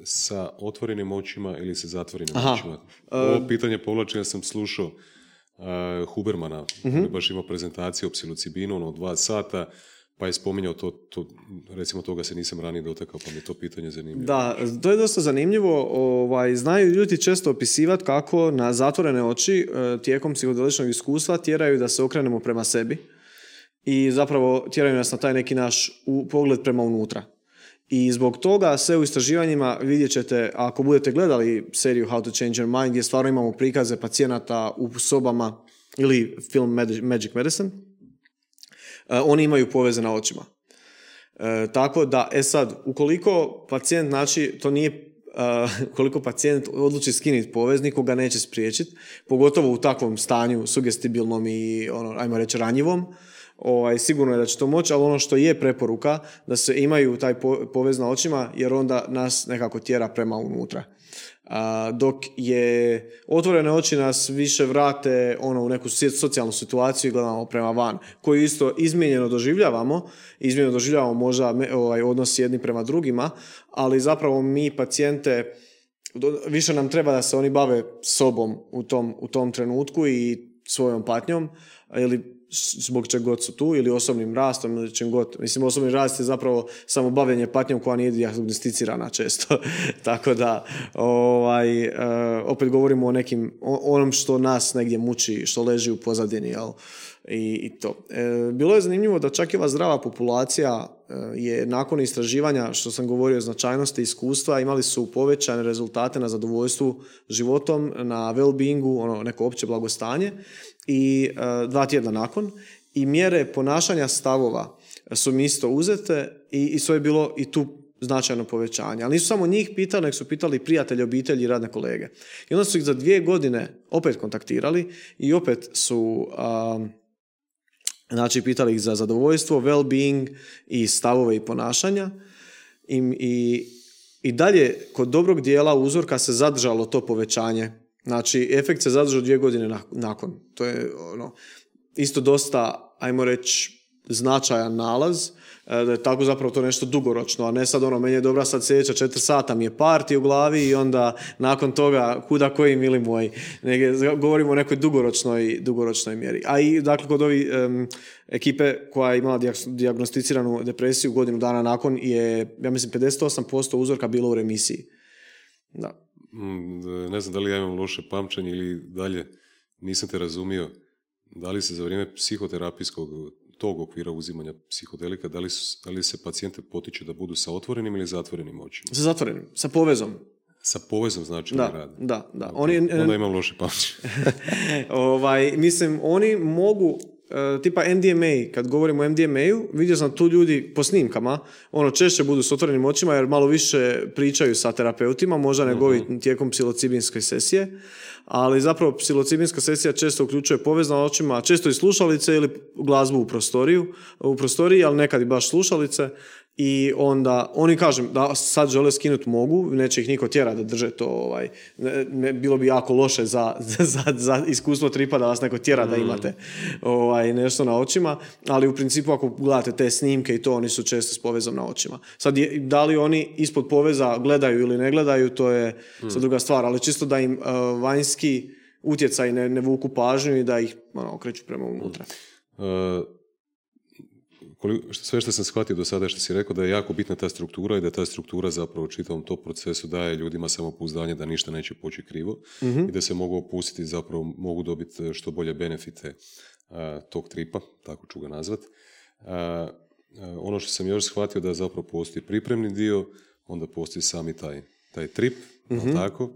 Speaker 1: sa otvorenim očima ili sa zatvorenim Aha. očima? Ovo pitanje povlačenja sam slušao Hubermana, uh-huh. baš imao prezentaciju o psilocibinu, ono, dva sata, pa je spominjao to, to, recimo toga se nisam ranije dotakao, pa mi je to pitanje zanimljivo.
Speaker 2: Da, to je dosta zanimljivo. Ovaj, znaju ljudi često opisivati kako na zatvorene oči e, tijekom psihodeličnog iskustva tjeraju da se okrenemo prema sebi i zapravo tjeraju nas na taj neki naš pogled prema unutra. I zbog toga sve u istraživanjima vidjet ćete, ako budete gledali seriju How to Change Your Mind, gdje stvarno imamo prikaze pacijenata u sobama ili film Magic Medicine, oni imaju poveze na očima. E, tako da, e sad, ukoliko pacijent, znači, to nije Uh, [LAUGHS] koliko pacijent odluči skinuti povez, ga neće spriječiti, pogotovo u takvom stanju sugestibilnom i ono, ajmo reći ranjivom, ovaj, sigurno je da će to moći, ali ono što je preporuka da se imaju taj povez na očima jer onda nas nekako tjera prema unutra. Dok je otvorene oči nas više vrate ono u neku socijalnu situaciju i gledamo prema van, koju isto izmijenjeno doživljavamo, izmijenjeno doživljavamo možda ovaj, odnos jedni prema drugima, ali zapravo mi pacijente više nam treba da se oni bave sobom u tom, u tom trenutku i svojom patnjom ili zbog čeg god su tu ili osobnim rastom ili čem god. Mislim, osobni rast je zapravo samo bavljenje patnjom koja nije dijagnosticirana često. [LAUGHS] Tako da, ovaj, uh, opet govorimo o nekim, onom što nas negdje muči, što leži u pozadini, jel? I, i to. E, bilo je zanimljivo da čak i ova zdrava populacija je nakon istraživanja, što sam govorio o značajnosti iskustva, imali su povećane rezultate na zadovoljstvu životom, na well-beingu, ono neko opće blagostanje i dva tjedna nakon i mjere ponašanja stavova su mi isto uzete i, i to je bilo i tu značajno povećanje. Ali nisu samo njih pitali, nego su pitali prijatelje, obitelji i radne kolege. I onda su ih za dvije godine opet kontaktirali i opet su znači pitali ih za zadovoljstvo, well-being i stavove i ponašanja. I, i, I dalje, kod dobrog dijela uzorka se zadržalo to povećanje. Znači, efekt se zadržao dvije godine nakon. To je ono, isto dosta, ajmo reći, značajan nalaz, e, da je tako zapravo to nešto dugoročno, a ne sad ono, meni je dobra sad sljedeća četiri sata mi je parti u glavi i onda nakon toga kuda koji mili moji. Nege, govorimo o nekoj dugoročnoj, dugoročnoj mjeri. A i dakle kod ovi ekipe koja je imala diagnosticiranu depresiju godinu dana nakon je, ja mislim, 58% uzorka bilo u remisiji. Da.
Speaker 1: Mm, ne znam da li ja imam loše pamćenje ili dalje nisam te razumio. Da li se za vrijeme psihoterapijskog tog okvira uzimanja psihodelika, da li, da li se pacijente potiče da budu sa otvorenim ili zatvorenim očima?
Speaker 2: Sa zatvorenim, sa povezom.
Speaker 1: Sa povezom znači
Speaker 2: da,
Speaker 1: rade?
Speaker 2: Da, da.
Speaker 1: Oni, Onda imam loše pamćenje. [LAUGHS]
Speaker 2: ovaj, mislim, oni mogu E, tipa MDMA, kad govorimo o MDMA-u, vidio sam tu ljudi po snimkama, ono češće budu s otvorenim očima jer malo više pričaju sa terapeutima, možda nego uh tijekom psilocibinske sesije, ali zapravo psilocibinska sesija često uključuje povezna očima, često i slušalice ili glazbu u prostoriju, u prostoriji, ali nekad i baš slušalice i onda oni kažem da sad žele skinuti mogu, neće ih niko tjera da drže to, ovaj, ne, bilo bi jako loše za, za, za, iskustvo tripa da vas neko tjera da mm. imate ovaj, nešto na očima, ali u principu ako gledate te snimke i to oni su često s povezom na očima. Sad da li oni ispod poveza gledaju ili ne gledaju, to je mm. druga stvar, ali čisto da im uh, vanjski utjecaj ne, ne vuku pažnju i da ih ono, okreću prema unutra. Uh,
Speaker 1: sve što sam shvatio do sada što si rekao da je jako bitna ta struktura i da ta struktura zapravo u čitavom tom procesu daje ljudima samopouzdanje da ništa neće poći krivo mhm. i da se mogu opustiti, zapravo mogu dobiti e, što bolje benefite tog tripa, tako ću ga nazvat. ono što sam još shvatio da zapravo postoji pripremni dio, onda postoji sami taj, taj trip, mm tako.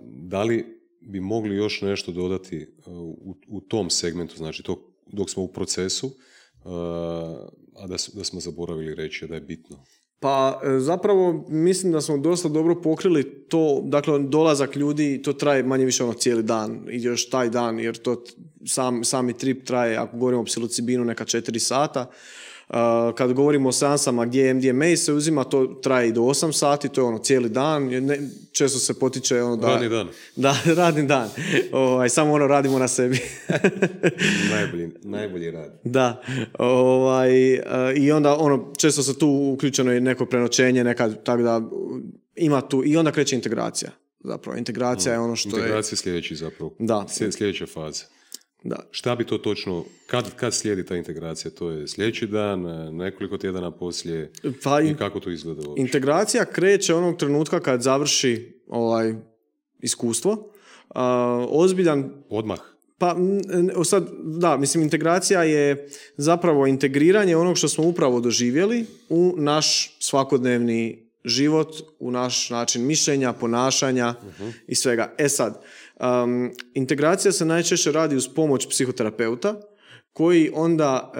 Speaker 1: da li bi mogli još nešto dodati e, u, u tom segmentu, znači to, dok smo u procesu, a da, da smo zaboravili reći da je bitno?
Speaker 2: Pa e, zapravo mislim da smo dosta dobro pokrili to, dakle dolazak ljudi, to traje manje više ono cijeli dan i još taj dan jer to sam, sami trip traje, ako govorimo o psilocibinu, neka četiri sata kad govorimo o seansama gdje MDMA se uzima, to traje i do 8 sati, to je ono cijeli dan, ne, često se potiče ono da...
Speaker 1: Radni dan. [LAUGHS]
Speaker 2: Da, radni dan. Ovaj, samo ono radimo na sebi. [LAUGHS]
Speaker 1: najbolji, najbolji rad.
Speaker 2: Da. Ovaj, I onda ono, često se tu uključeno i neko prenoćenje, nekad, tako da ima tu, i onda kreće integracija. Zapravo, integracija je ono što
Speaker 1: integracija je... Integracija sljedeći zapravo.
Speaker 2: Da.
Speaker 1: Sljedeća faza.
Speaker 2: Da.
Speaker 1: Šta bi to točno, kad, kad slijedi ta integracija? To je sljedeći dan, nekoliko tjedana poslije pa i kako to izgleda uopće?
Speaker 2: Integracija kreće onog trenutka kad završi ovaj iskustvo. Uh, ozbiljan...
Speaker 1: Odmah?
Speaker 2: Pa sad, da, mislim integracija je zapravo integriranje onog što smo upravo doživjeli u naš svakodnevni život, u naš način mišljenja, ponašanja uh i svega. E sad, Um, integracija se najčešće radi uz pomoć psihoterapeuta koji onda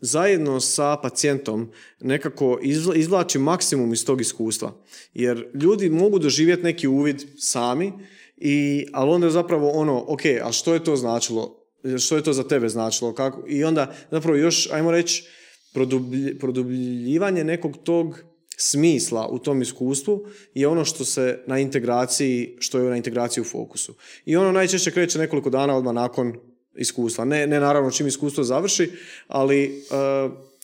Speaker 2: zajedno sa pacijentom nekako izvlači maksimum iz tog iskustva. Jer ljudi mogu doživjeti neki uvid sami, i, ali onda je zapravo ono, ok, a što je to značilo? Što je to za tebe značilo? Kako? I onda zapravo još, ajmo reći, produbljivanje nekog tog smisla u tom iskustvu je ono što se na integraciji, što je na integraciji u fokusu. I ono najčešće kreće nekoliko dana odmah nakon iskustva. Ne, ne naravno čim iskustvo završi, ali e,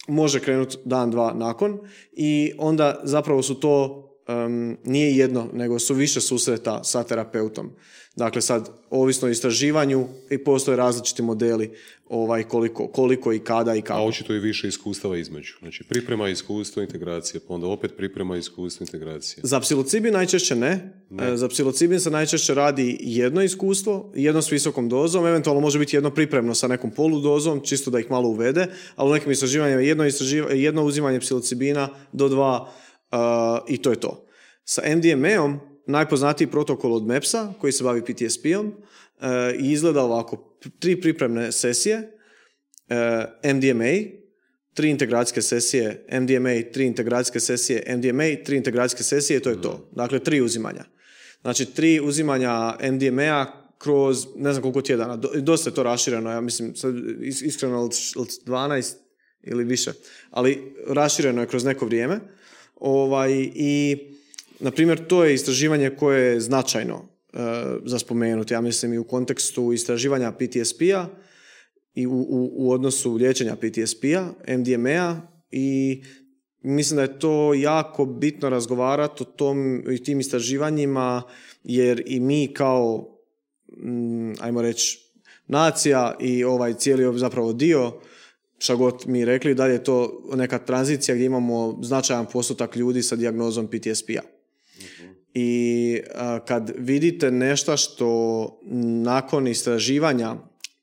Speaker 2: može krenuti dan, dva nakon i onda zapravo su to em, nije jedno, nego su više susreta sa terapeutom. Dakle, sad, ovisno o istraživanju i postoje različiti modeli ovaj, koliko, koliko i kada i
Speaker 1: A
Speaker 2: kako.
Speaker 1: očito i više iskustava između. Znači priprema iskustvo integracije, pa onda opet priprema iskustvo integracije.
Speaker 2: Za psilocibin najčešće ne. E, Za psilocibin se najčešće radi jedno iskustvo, jedno s visokom dozom, eventualno može biti jedno pripremno sa nekom poludozom, čisto da ih malo uvede, ali u nekim istraživanjima jedno, istraživa- jedno uzimanje psilocibina do dva e, i to je to. Sa MDMA-om najpoznatiji protokol od MEPS-a koji se bavi PTSP-om e, i izgleda ovako. Tri pripremne sesije, e, MDMA, tri integracijske sesije MDMA, tri integracijske sesije MDMA, tri integracijske sesije, to je to. Dakle, tri uzimanja. Znači, tri uzimanja MDMA kroz ne znam koliko tjedana. Do- Dosta je to rašireno, ja mislim, sad is- iskreno od 12 ili više, ali rašireno je kroz neko vrijeme. Ovaj, I, na primjer, to je istraživanje koje je značajno e, za spomenuti, ja mislim i u kontekstu istraživanja PTSP-a, i u, u, u odnosu liječenja PTSP-a, MDMA i mislim da je to jako bitno razgovarati o tom i tim istraživanjima jer i mi kao mm, ajmo reći nacija i ovaj cijeli zapravo dio šta god mi rekli da je to neka tranzicija gdje imamo značajan postotak ljudi sa dijagnozom PTSP-a. I kad vidite nešto što nakon istraživanja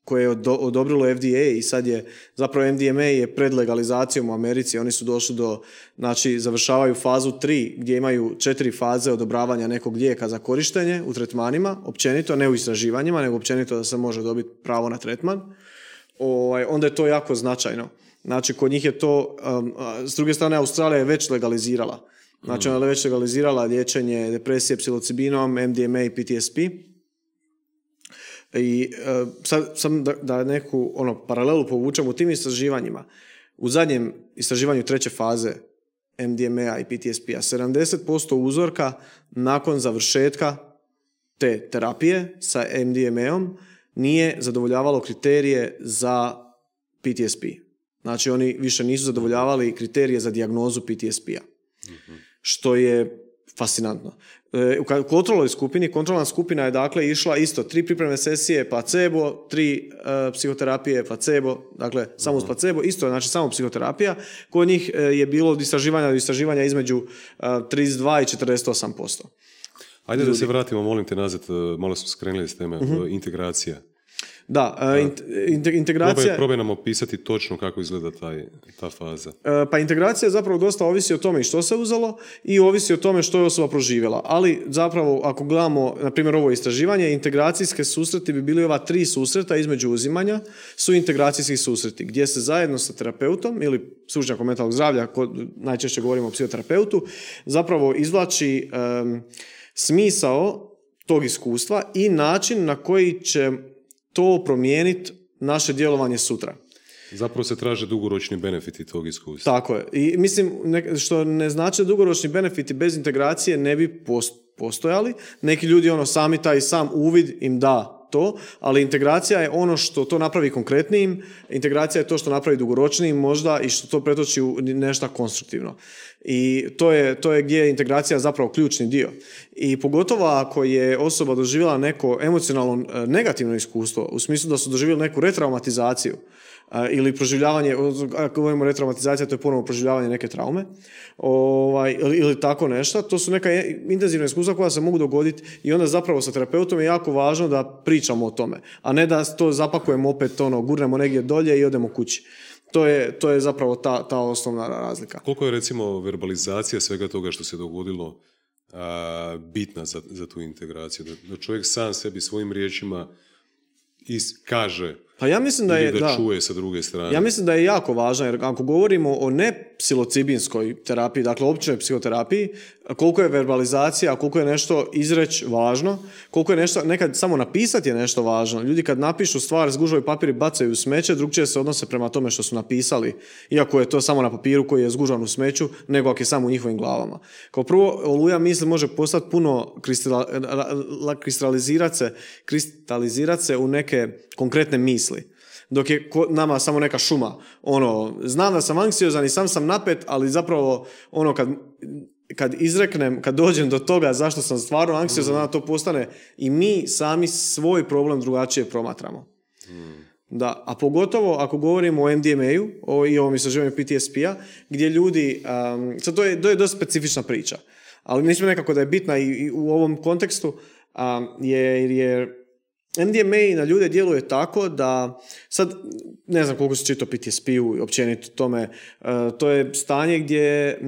Speaker 2: koje je odo- odobrilo FDA i sad je zapravo MDMA je pred legalizacijom u Americi, oni su došli do, znači završavaju fazu 3 gdje imaju četiri faze odobravanja nekog lijeka za korištenje u tretmanima, općenito, ne u istraživanjima, nego općenito da se može dobiti pravo na tretman ovaj, onda je to jako značajno. Znači, kod njih je to, um, s druge strane, Australija je već legalizirala. Znači, ona je već legalizirala liječenje depresije psilocibinom, MDMA i PTSP. I e, sad sam da, neku ono, paralelu povučem u tim istraživanjima. U zadnjem istraživanju treće faze MDMA i PTSP-a 70% uzorka nakon završetka te terapije sa MDMA-om nije zadovoljavalo kriterije za PTSP. Znači oni više nisu zadovoljavali kriterije za dijagnozu PTSP-a. Što je fascinantno. E, u kontrolnoj skupini, kontrolna skupina je dakle išla isto, tri pripremne sesije placebo, tri e, psihoterapije placebo, dakle samo uz placebo, isto znači samo psihoterapija. Kod njih e, je bilo od istraživanja do istraživanja između e, 32 i 48%.
Speaker 1: Ajde da se vratimo, molim te, nazad, malo smo skrenuli s teme,
Speaker 2: Mhm.
Speaker 1: e, integracija.
Speaker 2: Da, e, int- inte- integracija...
Speaker 1: Probaj, probaj nam opisati točno kako izgleda taj, ta faza.
Speaker 2: E, Pa integracija zapravo dosta ovisi o tome što se uzelo i ovisi o tome što je osoba proživjela. Ali zapravo ako gledamo, na primjer ovo istraživanje, integracijske susreti bi bili ova tri susreta između uzimanja, su integracijski susreti gdje se zajedno sa terapeutom ili stručnjakom mentalnog zdravlja, najčešće govorimo o psihoterapeutu, zapravo izvlači em, smisao tog iskustva i način na koji će to promijeniti naše djelovanje sutra.
Speaker 1: Zapravo se traže dugoročni benefiti tog iskustva.
Speaker 2: Tako je. I mislim, ne- što ne znači da dugoročni benefiti bez integracije ne bi pos- postojali. Neki ljudi ono sami taj sam uvid im da to, ali integracija je ono što to napravi konkretnijim, integracija je to što napravi dugoročnijim možda i što to pretoči u nešto konstruktivno. I to je, to je gdje je integracija zapravo ključni dio. I pogotovo ako je osoba doživjela neko emocionalno e, negativno iskustvo, u smislu da su doživjeli neku retraumatizaciju, ili proživljavanje, ako govorimo retraumatizacija, to je ponovno proživljavanje neke traume, ovaj, ili, ili tako nešto, to su neka intenzivna iskustva koja se mogu dogoditi i onda zapravo sa terapeutom je jako važno da pričamo o tome, a ne da to zapakujemo opet, ono, gurnemo negdje dolje i odemo kući. To je, to je zapravo ta, ta osnovna razlika.
Speaker 1: Koliko je recimo verbalizacija svega toga što se dogodilo a, bitna za, za tu integraciju? Da, da čovjek sam sebi svojim riječima is, kaže
Speaker 2: Pa ja mislim da je,
Speaker 1: ili da,
Speaker 2: da,
Speaker 1: čuje sa druge strane.
Speaker 2: Ja mislim da je jako važno, jer ako govorimo o ne psilocibinskoj terapiji, dakle općoj psihoterapiji, koliko je verbalizacija, koliko je nešto izreć važno, koliko je nešto, nekad samo napisati je nešto važno. Ljudi kad napišu stvar, zgužvaju papir i bacaju u smeće, drugčije se odnose prema tome što su napisali, iako je to samo na papiru koji je zgužan u smeću, nego ako je samo u njihovim glavama. Kao prvo, oluja misli može postati puno kristalizirati se, kristalizirati se u neke konkretne misli. Dok je nama samo neka šuma. Ono, znam da sam anksiozan i sam sam napet, ali zapravo ono kad kad izreknem, kad dođem do toga zašto sam stvarno anksiozan, mm. to postane i mi sami svoj problem drugačije promatramo. Mm. Da, a pogotovo ako govorimo o MDMA-u o, i ovom istraživanju PTSP-a, gdje ljudi, um, sad to je, to je dosta specifična priča, ali mislim nekako da je bitna i, u ovom kontekstu, um, jer je MDMA na ljude djeluje tako da, sad ne znam koliko se čito PTSP-u općenito tome, uh, to je stanje gdje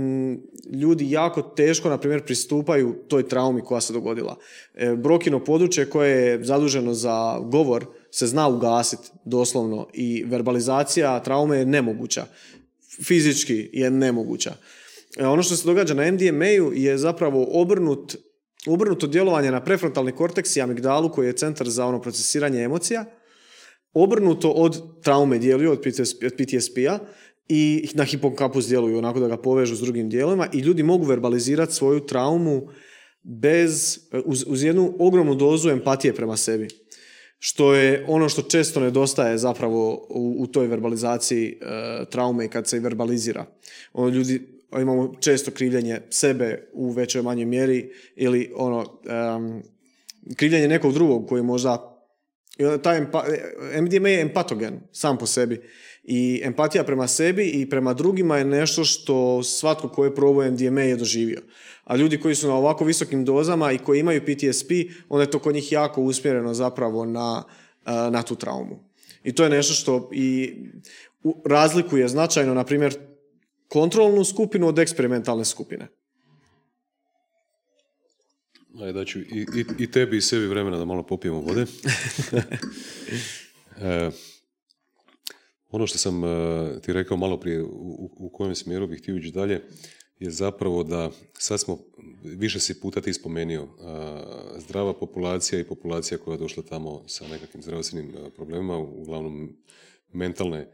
Speaker 2: ljudi jako teško, na primjer, pristupaju toj traumi koja se dogodila. E, brokino područje koje je zaduženo za govor se zna ugasiti doslovno i verbalizacija traume je nemoguća. Fizički je nemoguća. E, ono što se događa na MDMA-u je zapravo obrnut, obrnuto djelovanje na prefrontalni korteks i amigdalu koji je centar za ono procesiranje emocija, obrnuto od traume djeluju, od PTSP-a, i na hipokampus djeluju onako da ga povežu s drugim dijelovima i ljudi mogu verbalizirati svoju traumu bez, uz, uz jednu ogromnu dozu empatije prema sebi. Što je ono što često nedostaje zapravo u, u toj verbalizaciji uh, traume kad se verbalizira. Ono, ljudi, imamo često krivljenje sebe u većoj manjoj mjeri ili ono, um, krivljenje nekog drugog koji možda taj empa, MDMA je empatogen sam po sebi i empatija prema sebi i prema drugima je nešto što svatko ko je probao MDMA je doživio. A ljudi koji su na ovako visokim dozama i koji imaju PTSP, onda je to kod njih jako usmjereno zapravo na, na tu traumu. I to je nešto što i razlikuje značajno, na primjer, kontrolnu skupinu od eksperimentalne skupine.
Speaker 1: Ajde, daću i, i, i tebi i sebi vremena da malo popijemo vode. [LAUGHS] e, ono što sam e, ti rekao malo prije u, u kojem smjeru bih htio ići dalje je zapravo da sad smo više si puta ti spomenio e, zdrava populacija i populacija koja je došla tamo sa nekakvim zdravstvenim e, problemima, uglavnom mentalne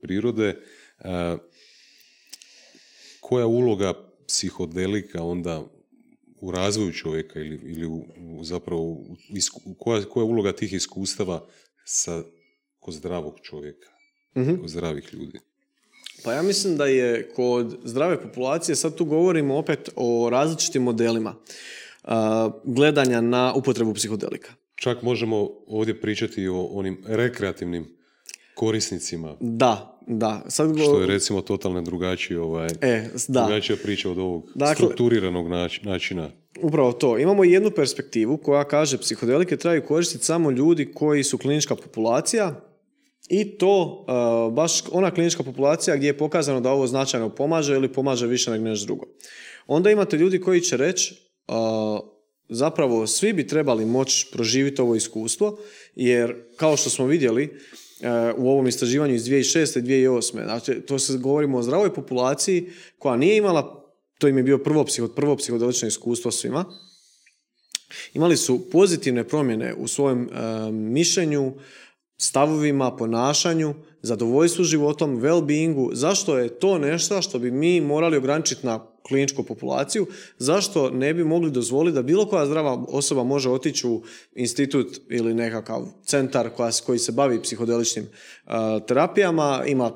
Speaker 1: prirode. Koja uloga psihodelika onda u razvoju čovjeka ili, ili u, zapravo koja, koja je uloga tih iskustava sa kod zdravog čovjeka, mm kod zdravih ljudi?
Speaker 2: Pa ja mislim da je kod zdrave populacije, sad tu govorimo opet o različitim modelima uh, gledanja na upotrebu psihodelika.
Speaker 1: Čak možemo ovdje pričati o onim rekreativnim korisnicima.
Speaker 2: Da, da.
Speaker 1: Sad. Što je recimo totalno drugačije, ovaj, e, da. drugačija priča od ovog dakle, strukturiranog načina.
Speaker 2: Upravo to. Imamo jednu perspektivu koja kaže psihodelike trebaju koristiti samo ljudi koji su klinička populacija i to uh, baš ona klinička populacija gdje je pokazano da ovo značajno pomaže ili pomaže više nego nešto drugo. Onda imate ljudi koji će reći uh, zapravo svi bi trebali moći proživjeti ovo iskustvo jer kao što smo vidjeli u ovom istraživanju iz 2006. i 2008. Znači, to se govorimo o zdravoj populaciji koja nije imala, to im je bio prvo, psiho, prvo psihodelično iskustvo svima, imali su pozitivne promjene u svojem mišljenju, stavovima, ponašanju, zadovoljstvu životom, well-beingu. Zašto je to nešto što bi mi morali ograničiti na kliničku populaciju, zašto ne bi mogli dozvoliti da bilo koja zdrava osoba može otići u institut ili nekakav centar koja, koji se bavi psihodeličnim uh, terapijama, ima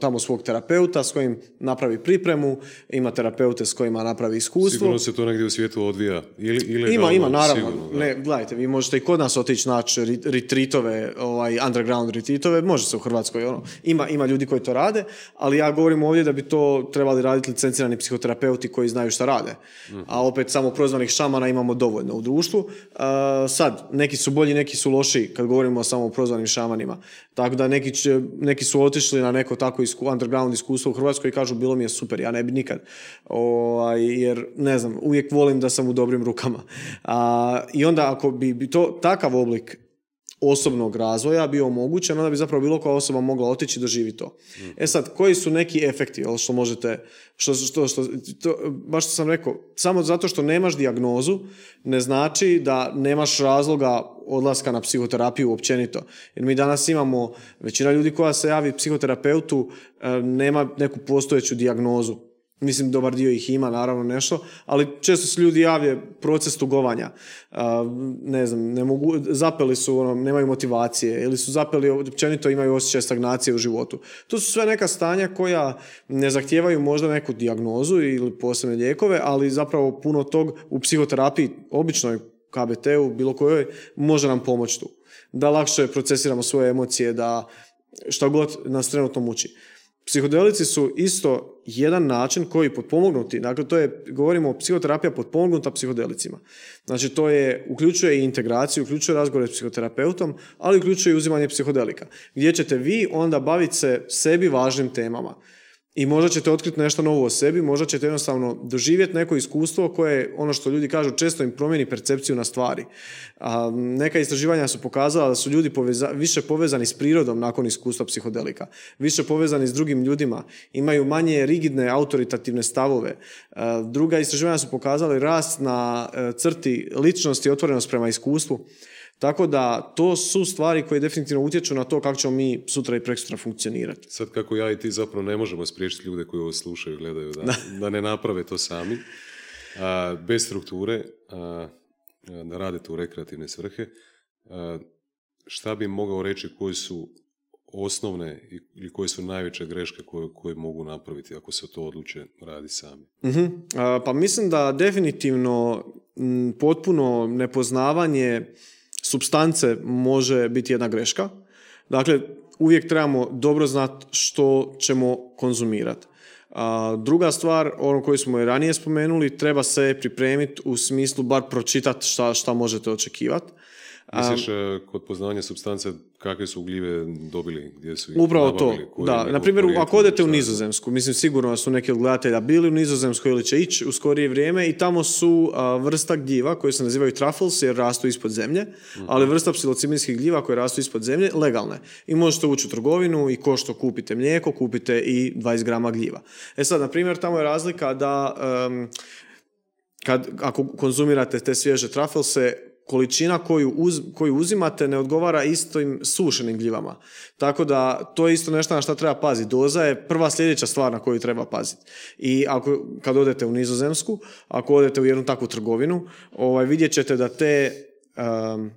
Speaker 2: tamo svog terapeuta s kojim napravi pripremu, ima terapeute s kojima napravi iskustvo.
Speaker 1: Sigurno se to negdje u svijetu odvija. Ili, ili
Speaker 2: ima, ima, naravno. ne, gledajte, vi možete i kod nas otići naći retreatove, ovaj, underground retreatove, može se u Hrvatskoj, ono, ima, ima ljudi koji to rade, ali ja govorim ovdje da bi to trebali raditi licencirani psihoterapeuti terapeuti koji znaju šta rade. A opet samo prozvanih šamana imamo dovoljno u društvu. sad, neki su bolji, neki su loši kad govorimo o samo prozvanim šamanima. Tako da neki, će, neki su otišli na neko tako isku, underground iskustvo u Hrvatskoj i kažu bilo mi je super, ja ne bi nikad. Ovaj, jer, ne znam, uvijek volim da sam u dobrim rukama. A, I onda ako bi to takav oblik osobnog razvoja bio omogućen, onda bi zapravo bilo koja osoba mogla otići i doživjeti to. E sad, koji su neki efekti, što možete, što, što, što, to, baš što sam rekao, samo zato što nemaš dijagnozu, ne znači da nemaš razloga odlaska na psihoterapiju općenito. Jer mi danas imamo, većina ljudi koja se javi psihoterapeutu, e, nema neku postojeću dijagnozu Mislim, dobar dio ih ima, naravno, nešto, ali često se ljudi javlje proces tugovanja. ne znam, ne mogu, zapeli su, ono, nemaju motivacije ili su zapeli, općenito imaju osjećaj stagnacije u životu. To su sve neka stanja koja ne zahtijevaju možda neku dijagnozu ili posebne lijekove, ali zapravo puno tog u psihoterapiji, običnoj KBT-u, bilo kojoj, može nam pomoći tu. Da lakše procesiramo svoje emocije, da šta god nas trenutno muči. Psihodelici su isto jedan način koji potpomognuti, dakle to je, govorimo o psihoterapija potpomognuta psihodelicima. Znači to je, uključuje i integraciju, uključuje razgovore s psihoterapeutom, ali uključuje i uzimanje psihodelika, gdje ćete vi onda baviti se sebi važnim temama. I možda ćete otkriti nešto novo o sebi, možda ćete jednostavno doživjeti neko iskustvo koje, ono što ljudi kažu, često im promijeni percepciju na stvari. A, neka istraživanja su pokazala da su ljudi više povezani s prirodom nakon iskustva psihodelika, više povezani s drugim ljudima, imaju manje rigidne autoritativne stavove. druga istraživanja su pokazali rast na e, crti ličnosti i otvorenost prema iskustvu. Tako da to su stvari koje definitivno utječu na to kako ćemo mi sutra i preksutra funkcionirati.
Speaker 1: Sad kako ja i ti zapravo ne možemo spriječiti ljude koji ovo slušaju i gledaju da, da. ne naprave to sami. A, bez strukture, a, da rade to u rekreativne svrhe. šta bi mogao reći koji su osnovne ili koje su najveće greške koje, koje mogu napraviti ako se to odluče radi sami?
Speaker 2: uh pa mislim da definitivno potpuno nepoznavanje substance može biti jedna greška. Dakle, uvijek trebamo dobro znati što ćemo konzumirati. Druga stvar, ono koju smo i ranije spomenuli, treba se pripremiti u smislu bar pročitati šta, šta možete očekivati.
Speaker 1: Misliš, e, kod poznavanja substance kakve su gljive dobili, gdje su ih
Speaker 2: Upravo to, da. Na primjer, ako odete u Nizozemsku, mislim sigurno su neki od gledatelja bili u Nizozemskoj ili će ići u skorije vrijeme i tamo su vrsta gljiva koje se nazivaju truffles jer rastu ispod zemlje, mhm. ali vrsta psilocibinskih gljiva koje rastu ispod zemlje legalne. I možete ući u trgovinu i ko što kupite mlijeko, kupite i 20 grama gljiva. E sad, na primjer, tamo je razlika da kad, ako konzumirate te svježe trufflese, količina koju, uz, koju uzimate ne odgovara istim sušenim gljivama. Tako da to je isto nešto na što treba paziti. Doza je prva sljedeća stvar na koju treba paziti. I ako, kad odete u Nizozemsku, ako odete u jednu takvu trgovinu, ovaj, vidjet ćete da te um,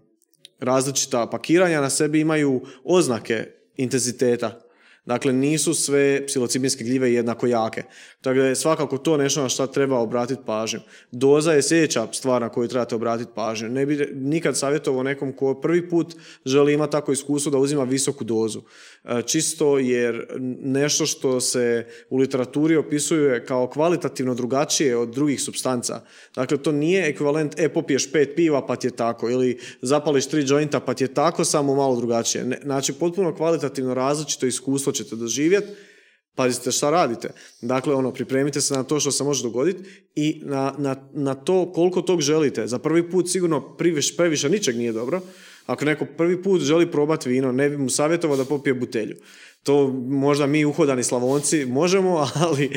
Speaker 2: različita pakiranja na sebi imaju oznake intenziteta Dakle, nisu sve psilocibinske gljive jednako jake. Tako da je svakako to nešto na što treba obratiti pažnju. Doza je sljedeća stvar na koju trebate obratiti pažnju. Ne bi nikad savjetovao nekom ko prvi put želi imati tako iskustvo da uzima visoku dozu. E, čisto jer nešto što se u literaturi opisuje kao kvalitativno drugačije od drugih substanca. Dakle, to nije ekvivalent, e, popiješ pet piva pa ti je tako, ili zapališ tri jointa pa ti je tako, samo malo drugačije. Znači, potpuno kvalitativno različito iskustvo ćete doživjeti, pazite šta radite. Dakle, ono, pripremite se na to što se može dogoditi i na, na, na to koliko tog želite. Za prvi put sigurno previše, previše ničeg nije dobro. Ako neko prvi put želi probati vino, ne bi mu savjetovao da popije butelju. To možda mi uhodani slavonci možemo, [LAUGHS] ali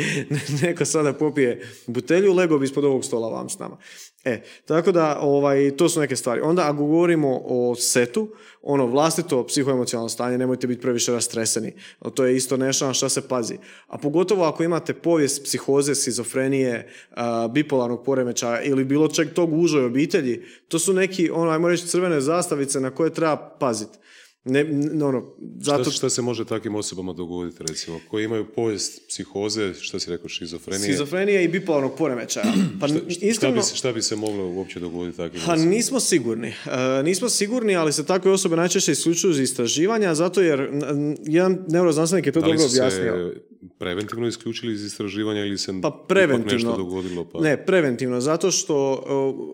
Speaker 2: neko sada popije butelju, lego ispod ovog stola vam s nama. E, tako da, ovaj, to su neke stvari. Onda, ako govorimo o setu, ono vlastito psihoemocionalno stanje, nemojte biti previše rastreseni. To je isto nešto na što se pazi. A pogotovo ako imate povijest psihoze, skizofrenije, bipolarnog poremećaja ili bilo čeg tog užoj obitelji, to su neki, ono, ajmo reći, crvene zastavice na koje treba paziti. Ne, ono, zato...
Speaker 1: Šta, se može takvim osobama dogoditi, recimo, koji imaju povijest psihoze, što si rekao, šizofrenije?
Speaker 2: Šizofrenije i bipolarnog poremećaja.
Speaker 1: Pa, šta, iskreno, bi se, šta bi se moglo uopće dogoditi takvim
Speaker 2: pa, Nismo sigurni. E, nismo sigurni, ali se takve osobe najčešće isključuju iz istraživanja, zato jer jedan neuroznanstvenik je to dobro objasnio
Speaker 1: preventivno isključili iz istraživanja ili se
Speaker 2: pa preventivno,
Speaker 1: nešto dogodilo? Pa...
Speaker 2: Ne, preventivno, zato što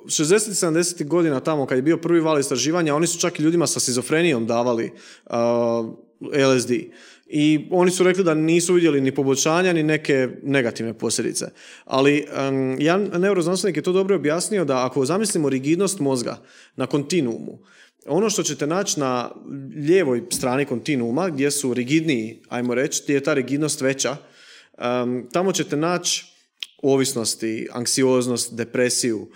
Speaker 2: 60-70 godina tamo kad je bio prvi val istraživanja, oni su čak i ljudima sa sizofrenijom davali uh, LSD. I oni su rekli da nisu vidjeli ni poboljšanja, ni neke negativne posljedice. Ali um, jedan neuroznanstvenik je to dobro objasnio da ako zamislimo rigidnost mozga na kontinuumu, ono što ćete naći na lijevoj strani kontinuuma, gdje su rigidniji, ajmo reći, gdje je ta rigidnost veća, tamo ćete naći ovisnosti, anksioznost, depresiju.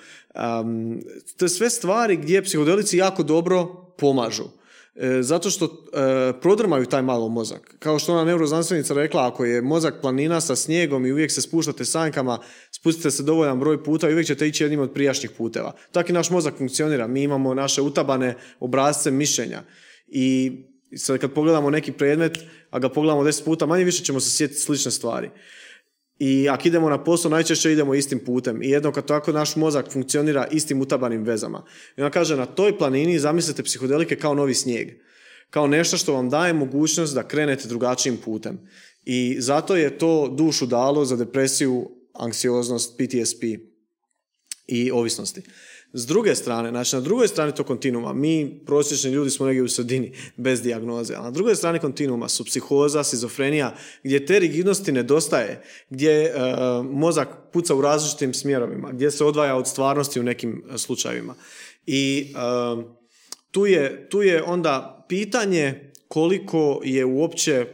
Speaker 2: To je sve stvari gdje psihodelici jako dobro pomažu. E, zato što e, prodrmaju taj malo mozak. Kao što ona neuroznanstvenica rekla, ako je mozak planina sa snijegom i uvijek se spuštate sanjkama, spustite se dovoljan broj puta i uvijek ćete ići jednim od prijašnjih puteva. Tako i naš mozak funkcionira. Mi imamo naše utabane obrazce mišljenja. I sad kad pogledamo neki predmet, a ga pogledamo deset puta, manje više ćemo se sjetiti slične stvari. I ako idemo na posao, najčešće idemo istim putem. I jedno kad tako naš mozak funkcionira istim utabanim vezama. I ona kaže, na toj planini zamislite psihodelike kao novi snijeg. Kao nešto što vam daje mogućnost da krenete drugačijim putem. I zato je to dušu dalo za depresiju, anksioznost, PTSP i ovisnosti. S druge strane, znači na drugoj strani to kontinuuma, mi prosječni ljudi smo negdje u sredini bez dijagnoze, a na drugoj strani kontinuuma su psihoza, sizofrenija, gdje te rigidnosti nedostaje, gdje e, mozak puca u različitim smjerovima, gdje se odvaja od stvarnosti u nekim e, slučajevima. I e, tu, je, tu je onda pitanje koliko je uopće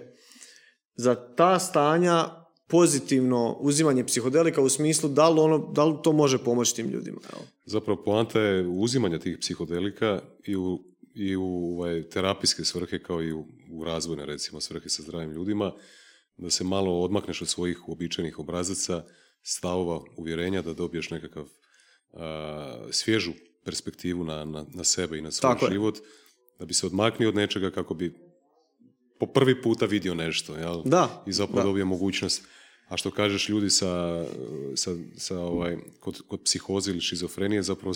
Speaker 2: za ta stanja pozitivno uzimanje psihodelika u smislu da li, ono, da li to može pomoći tim ljudima.
Speaker 1: Zapravo poanta je uzimanje tih psihodelika i u, i u ovaj, terapijske svrhe kao i u, u razvojne recimo svrhe sa zdravim ljudima, da se malo odmakneš od svojih uobičajenih obrazaca, stavova, uvjerenja, da dobiješ nekakav svježu perspektivu na, na, na, sebe i na svoj život, da bi se odmaknio od nečega kako bi po prvi puta vidio nešto, jel?
Speaker 2: Da.
Speaker 1: I zapravo da. dobije mogućnost. A što kažeš ljudi sa, sa, sa ovaj, kod, kod psihoze ili šizofrenije, zapravo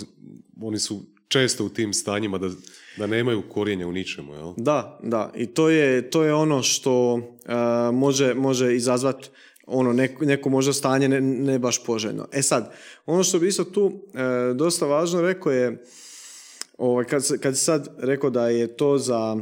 Speaker 1: oni su često u tim stanjima da, da nemaju korijenja u ničemu, jel?
Speaker 2: Da, da. I to je, to je ono što može, može izazvati ono, neko, neko možda stanje ne, ne, baš poželjno. E sad, ono što bi isto tu e, dosta važno rekao je, ovaj, kad, kad sad rekao da je to za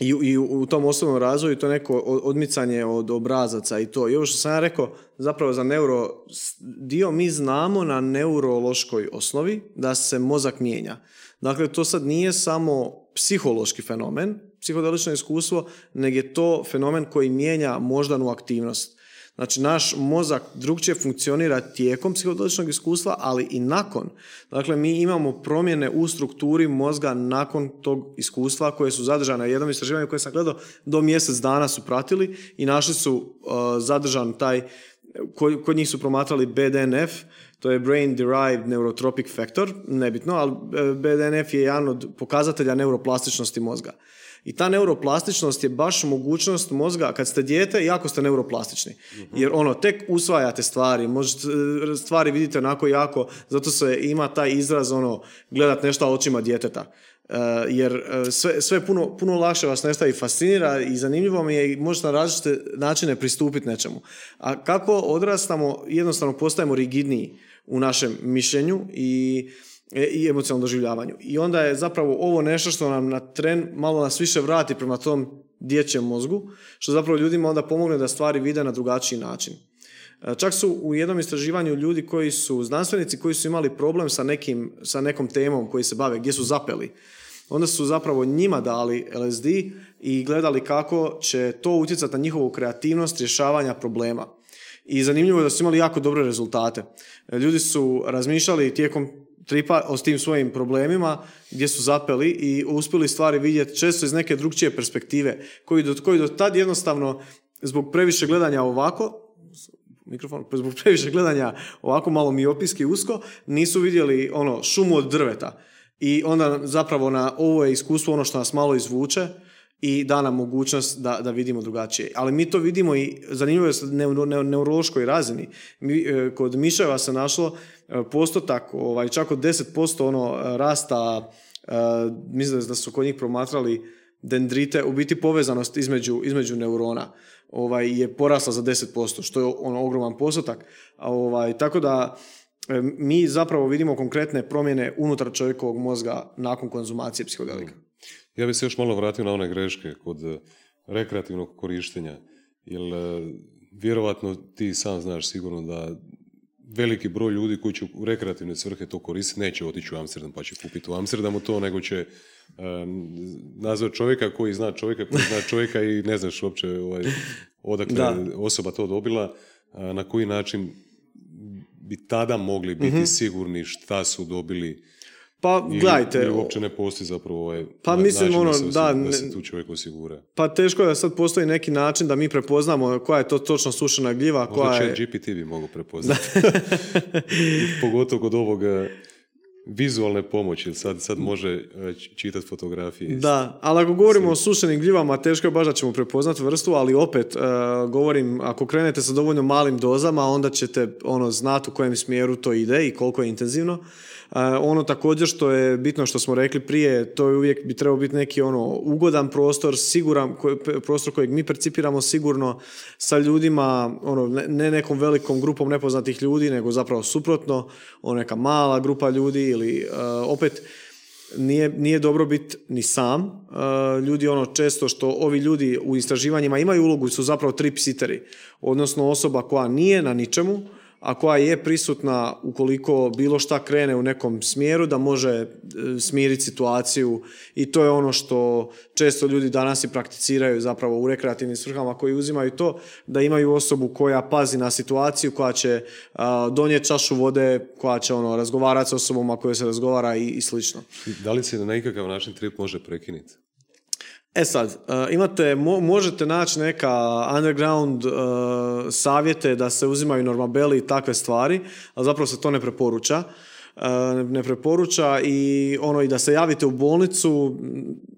Speaker 2: i, i u tom osobnom razvoju to neko odmicanje od obrazaca i to. I ovo što sam ja rekao, zapravo za neuro dio mi znamo na neurološkoj osnovi da se mozak mijenja. Dakle, to sad nije samo psihološki fenomen, psihodelično iskustvo, nego je to fenomen koji mijenja moždanu aktivnost. Znači, naš mozak drugčije funkcionira tijekom psihodeličnog iskustva, ali i nakon. Dakle, mi imamo promjene u strukturi mozga nakon tog iskustva koje su zadržane. Jednom istraživanju koje sam gledao, do mjesec dana su pratili i našli su uh, zadržan taj, kod njih su promatrali BDNF, to je Brain Derived Neurotropic Factor, nebitno, ali uh, BDNF je jedan od pokazatelja neuroplastičnosti mozga. I ta neuroplastičnost je baš mogućnost mozga, kad ste dijete, jako ste neuroplastični. Mhm. Jer ono, tek usvajate stvari, možete, stvari vidite onako jako, zato se ima taj izraz, ono, gledat nešto očima djeteta. Uh, jer uh, sve, sve puno, puno lakše vas nestaje i fascinira i zanimljivo mi je i možete na različite načine pristupiti nečemu. A kako odrastamo, jednostavno postajemo rigidniji u našem mišljenju i E, i emocionalnom doživljavanju. I onda je zapravo ovo nešto što nam na tren malo nas više vrati prema tom dječjem mozgu, što zapravo ljudima onda pomogne da stvari vide na drugačiji način. E, čak su u jednom istraživanju ljudi koji su znanstvenici koji su imali problem sa, nekim, sa nekom temom koji se bave, gdje su zapeli. Onda su zapravo njima dali LSD i gledali kako će to utjecati na njihovu kreativnost rješavanja problema. I zanimljivo je da su imali jako dobre rezultate. E, ljudi su razmišljali tijekom tripa o tim svojim problemima gdje su zapeli i uspjeli stvari vidjeti često iz neke drugčije perspektive koji do, koji do tad jednostavno zbog previše gledanja ovako mikrofon, [LAUGHS] zbog previše gledanja ovako malo miopijski usko, nisu vidjeli ono šumu od drveta. I onda zapravo na ovo je iskustvo ono što nas malo izvuče i da nam mogućnost da, da vidimo drugačije. Ali mi to vidimo i zanimljivo je na neurološkoj razini. Mi, e, kod miševa se našlo e, postotak, ovaj, čak od 10% ono rasta, e, mislim da su kod njih promatrali dendrite, u biti povezanost između, između neurona ovaj, je porasla za 10%, što je ono ogroman postotak. Ovaj, tako da mi zapravo vidimo konkretne promjene unutar čovjekovog mozga nakon konzumacije psihodelika.
Speaker 1: Ja bih se još malo vratio na one greške kod eh, rekreativnog korištenja, jer eh, vjerovatno ti sam znaš sigurno da veliki broj ljudi koji će u rekreativne svrhe to koristiti neće otići u Amsterdam pa će kupiti u Amsterdamu to, nego će uh, nazvati čovjeka koji zna čovjeka koji zna čovjeka i ne znaš uopće ovaj, odakle da. osoba to dobila, na koji način bi tada mogli biti mhm. sigurni šta su dobili
Speaker 2: Pa,
Speaker 1: Ili,
Speaker 2: gledajte,
Speaker 1: ili uopće ne postoji zapravo ovaj
Speaker 2: Pa mislim,
Speaker 1: način
Speaker 2: ono,
Speaker 1: da se,
Speaker 2: da, ne-
Speaker 1: se tu čovjek osigura.
Speaker 2: pa teško je da sad postoji neki način da mi prepoznamo koja je to točno sušena gljiva, koja
Speaker 1: Možda
Speaker 2: je...
Speaker 1: će GPT bi mogu prepoznati. [LAUGHS] Pogotovo kod ovoga vizualne pomoći, sad, sad može čitati fotografije.
Speaker 2: Da, ali ako govorimo o sušenim gljivama, teško je baš da ćemo prepoznati vrstu, ali opet, e, govorim, ako krenete sa dovoljno malim dozama, onda ćete ono, znati u kojem smjeru to ide i koliko je intenzivno. Ono također što je bitno što smo rekli prije, to je uvijek bi trebao biti neki ono ugodan prostor, siguran prostor kojeg mi percipiramo sigurno sa ljudima, ono, ne, ne nekom velikom grupom nepoznatih ljudi, nego zapravo suprotno, ono neka mala grupa ljudi ili opet nije, nije dobro biti ni sam. Ljudi ono često što ovi ljudi u istraživanjima imaju ulogu su zapravo tripsiteri, odnosno osoba koja nije na ničemu, a koja je prisutna ukoliko bilo šta krene u nekom smjeru da može e, smiriti situaciju i to je ono što često ljudi danas i prakticiraju zapravo u rekreativnim svrhama koji uzimaju to da imaju osobu koja pazi na situaciju koja će a, donijeti čašu vode koja će ono razgovarati s osobom a kojoj se razgovara i, i slično.
Speaker 1: Da li se na nekakav način trip može prekinuti?
Speaker 2: E sad, uh, imate, mo- možete naći neka underground uh, savjete da se uzimaju normabeli i takve stvari, ali zapravo se to ne preporuča. Uh, ne preporuča i ono i da se javite u bolnicu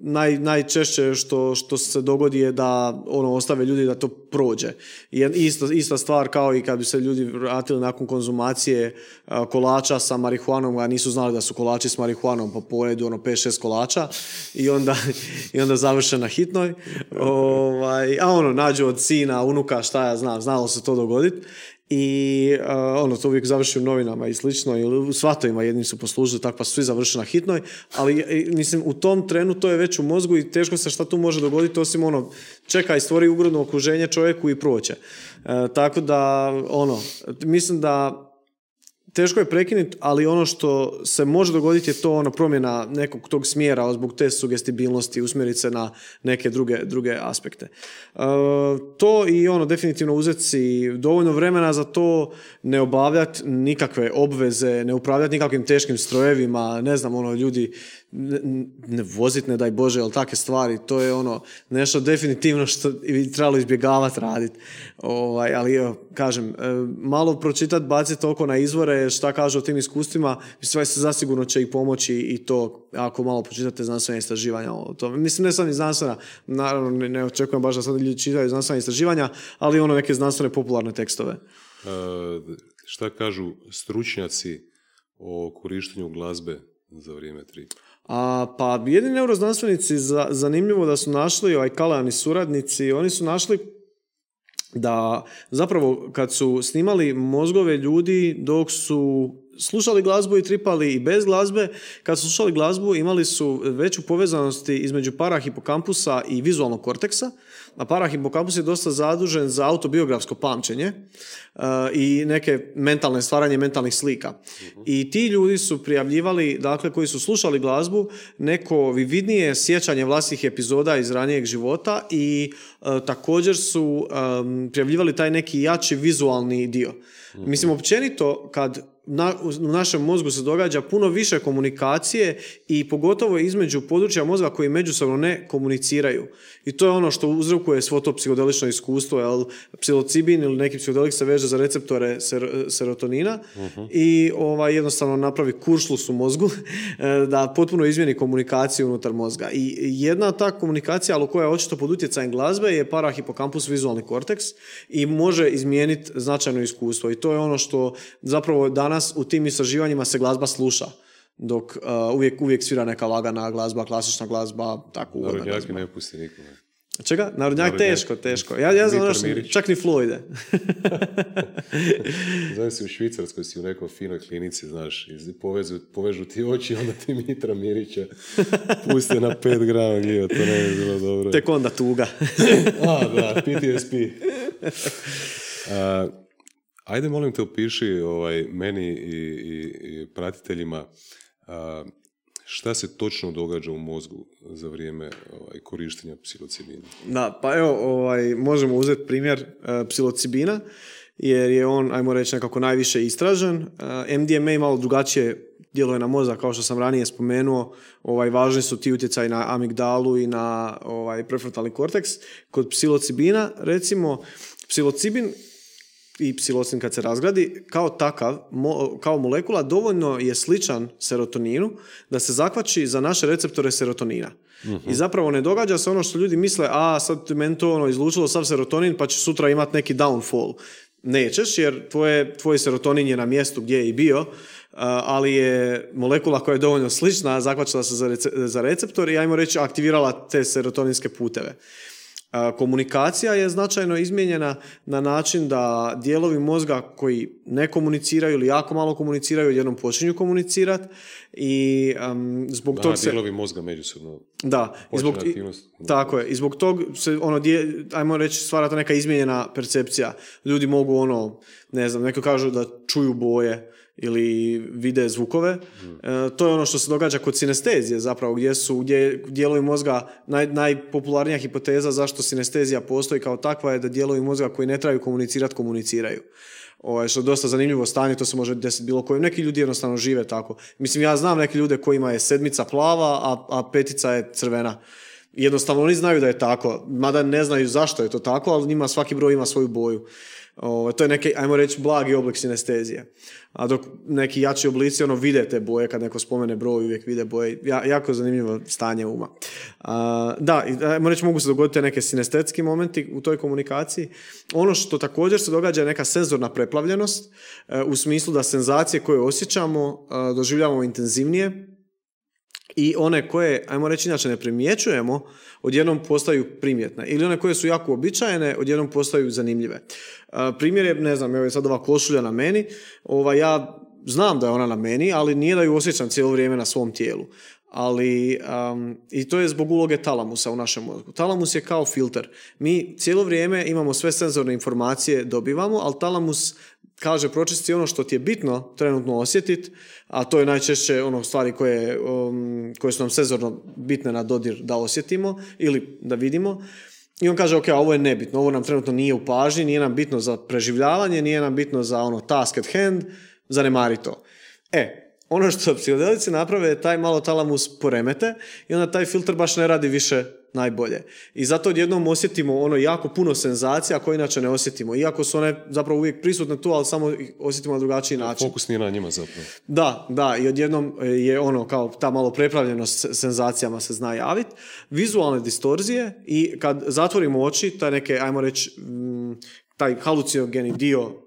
Speaker 2: naj, najčešće što, što se dogodi je da ono ostave ljudi da to prođe. I ista, ista stvar kao i kad bi se ljudi vratili nakon konzumacije uh, kolača sa marihuanom, a nisu znali da su kolači s marihuanom, pa pojedu ono 5-6 kolača i onda, [LAUGHS] i onda završe na hitnoj. Ovaj, a ono, nađu od sina, unuka, šta ja znam, znalo se to dogoditi. I uh, ono, to uvijek završi u novinama i slično, ili u svatovima jedni su poslužili, tako pa su svi završili na hitnoj, ali i, mislim, u tom trenu to je već u mozgu i teško se šta tu može dogoditi, osim ono, čeka i stvori ugodno okruženje čovjeku i proće. E, tako da, ono, mislim da teško je prekinuti, ali ono što se može dogoditi je to ono promjena nekog tog smjera zbog te sugestibilnosti, usmjeriti se na neke druge, druge aspekte. E, to i ono definitivno uzeti si dovoljno vremena za to, ne obavljati nikakve obveze, ne upravljati nikakvim teškim strojevima, ne znam, ono, ljudi ne, ne ne daj Bože, ali takve stvari, to je ono nešto definitivno što bi trebalo izbjegavati raditi. Ovaj, ali evo, kažem, e, malo pročitati, baciti toliko na izvore, šta kažu o tim iskustvima, sve se zasigurno će i pomoći i to ako malo pročitate znanstvene istraživanja o. Mislim, ne samo i znanstvena, naravno ne, ne očekujem baš da sad ljudi čitaju znanstvena istraživanja, ali ono neke znanstvene popularne tekstove.
Speaker 1: E, šta kažu stručnjaci o korištenju glazbe za vrijeme tripa?
Speaker 2: A, pa jedni neuroznanstvenici, za, zanimljivo da su našli, ovaj Kaleani suradnici, oni su našli da zapravo kad su snimali mozgove ljudi dok su slušali glazbu i tripali i bez glazbe, kad su slušali glazbu imali su veću povezanost između parahipokampusa i vizualnog korteksa, a parahipokampus je dosta zadužen za autobiografsko pamćenje uh, i neke mentalne stvaranje mentalnih slika. I ti ljudi su prijavljivali, dakle, koji su slušali glazbu, neko vividnije sjećanje vlastitih epizoda iz ranijeg života i uh, također su um, prijavljivali taj neki jači vizualni dio. Mislim, općenito, kad na, u našem mozgu se događa puno više komunikacije i pogotovo između područja mozga koji međusobno ne komuniciraju. I to je ono što uzrokuje svo to psihodelično iskustvo, jel psilocibin ili neki psihodelik se veže za receptore ser, serotonina i ovaj, jednostavno napravi kuršlus u mozgu [LAUGHS] da potpuno izmijeni komunikaciju unutar mozga. I jedna ta komunikacija, ali koja je očito pod utjecajem glazbe, je parahipokampus vizualni korteks i može izmijeniti značajno iskustvo. I to je ono što zapravo danas u tim istraživanjima se glazba sluša dok uh, uvijek, uvijek svira neka lagana glazba, klasična glazba, tako ugodna
Speaker 1: Narodnjaki ne pusti nikome.
Speaker 2: Čega? Narodnjak
Speaker 1: Narodnjak.
Speaker 2: teško, teško. Ja, ja znam,
Speaker 1: Mirić.
Speaker 2: čak ni flow ide.
Speaker 1: Znaš si u Švicarskoj si u nekoj finoj klinici, znaš, povezu, povežu ti oči, onda ti Mitra Mirića puste na 5 grama gljiva, to ne bi bilo dobro.
Speaker 2: Tek onda tuga. [LAUGHS]
Speaker 1: A, da, PTSP. A, [LAUGHS] ajde, molim te, opiši ovaj, meni i, i, i pratiteljima a, šta se točno događa u mozgu za vrijeme ovaj, korištenja psilocibina.
Speaker 2: Da, pa evo, ovaj, možemo uzeti primjer uh, psilocibina, jer je on, ajmo reći, nekako najviše istražen. Uh, MDMA malo drugačije djeluje na mozak, kao što sam ranije spomenuo, ovaj, važni su ti utjecaji na amigdalu i na ovaj, prefrontalni korteks. Kod psilocibina, recimo, psilocibin i psilocin kad se razgradi, kao takav, kao molekula, dovoljno je sličan serotoninu da se zakvači za naše receptore serotonina. I zapravo ne događa se ono što ljudi misle, a sad meni to ono, izlučilo sav serotonin pa će sutra imati neki downfall. Nećeš jer tvoje, tvoj serotonin je na mjestu gdje je i bio, ali je molekula koja je dovoljno slična, zakvačila se za, za receptor i ajmo reći aktivirala te serotoninske puteve. Komunikacija je značajno izmijenjena na način da dijelovi mozga koji ne komuniciraju ili jako malo komuniciraju jednom počinju komunicirati i um, zbog toga se...
Speaker 1: dijelovi mozga međusobno
Speaker 2: Da, i zbog, tako je. I zbog tog se, ono, dje, ajmo reći, stvara neka izmijenjena percepcija. Ljudi mogu, ono, ne znam, neko kažu da čuju boje, ili vide zvukove. E, to je ono što se događa kod sinestezije zapravo, gdje su gdje dijelovi mozga, naj, najpopularnija hipoteza zašto sinestezija postoji kao takva je da dijelovi mozga koji ne trebaju komunicirati, komuniciraju. Ovo je što je dosta zanimljivo stanje, to se može desiti bilo kojim. Neki ljudi jednostavno žive tako. Mislim, ja znam neke ljude kojima je sedmica plava, a, a petica je crvena. Jednostavno oni znaju da je tako, mada ne znaju zašto je to tako, ali njima svaki broj ima svoju boju. Ovo, to je neki, ajmo reći, blagi oblik sinestezije. A dok neki jači oblici, ono, vide te boje, kad neko spomene broj, uvijek vide boje. Ja, jako zanimljivo stanje uma. A, da, ajmo reći, mogu se dogoditi neke sinestetski momenti u toj komunikaciji. Ono što također se događa je neka senzorna preplavljenost, e, u smislu da senzacije koje osjećamo doživljavamo intenzivnije, i one koje, ajmo reći inače, ne primjećujemo, odjednom postaju primjetne. Ili one koje su jako običajene, odjednom postaju zanimljive. Primjer je, ne znam, evo je sad ova košulja na meni, ova, ja znam da je ona na meni, ali nije da ju osjećam cijelo vrijeme na svom tijelu. Ali, i to je zbog uloge talamusa u našem mozgu. Talamus je kao filter. Mi cijelo vrijeme imamo sve senzorne informacije, dobivamo, ali talamus kaže pročisti ono što ti je bitno trenutno osjetiti, a to je najčešće ono stvari koje, um, koje su nam sezorno bitne na dodir da osjetimo ili da vidimo. I on kaže, ok, ovo je nebitno, ovo nam trenutno nije u pažnji, nije nam bitno za preživljavanje, nije nam bitno za ono task at hand, zanemari to. E, ono što psihodelici naprave je taj malo talamus poremete i onda taj filter baš ne radi više najbolje. I zato odjednom osjetimo ono jako puno senzacija koje inače ne osjetimo. Iako su one zapravo uvijek prisutne tu, ali samo osjetimo na drugačiji način.
Speaker 1: Fokus nije na njima zapravo.
Speaker 2: Da, da. I odjednom je ono kao ta malo prepravljenost senzacijama se zna javiti. Vizualne distorzije i kad zatvorimo oči, taj neke, ajmo reći, mm, taj halucinogeni dio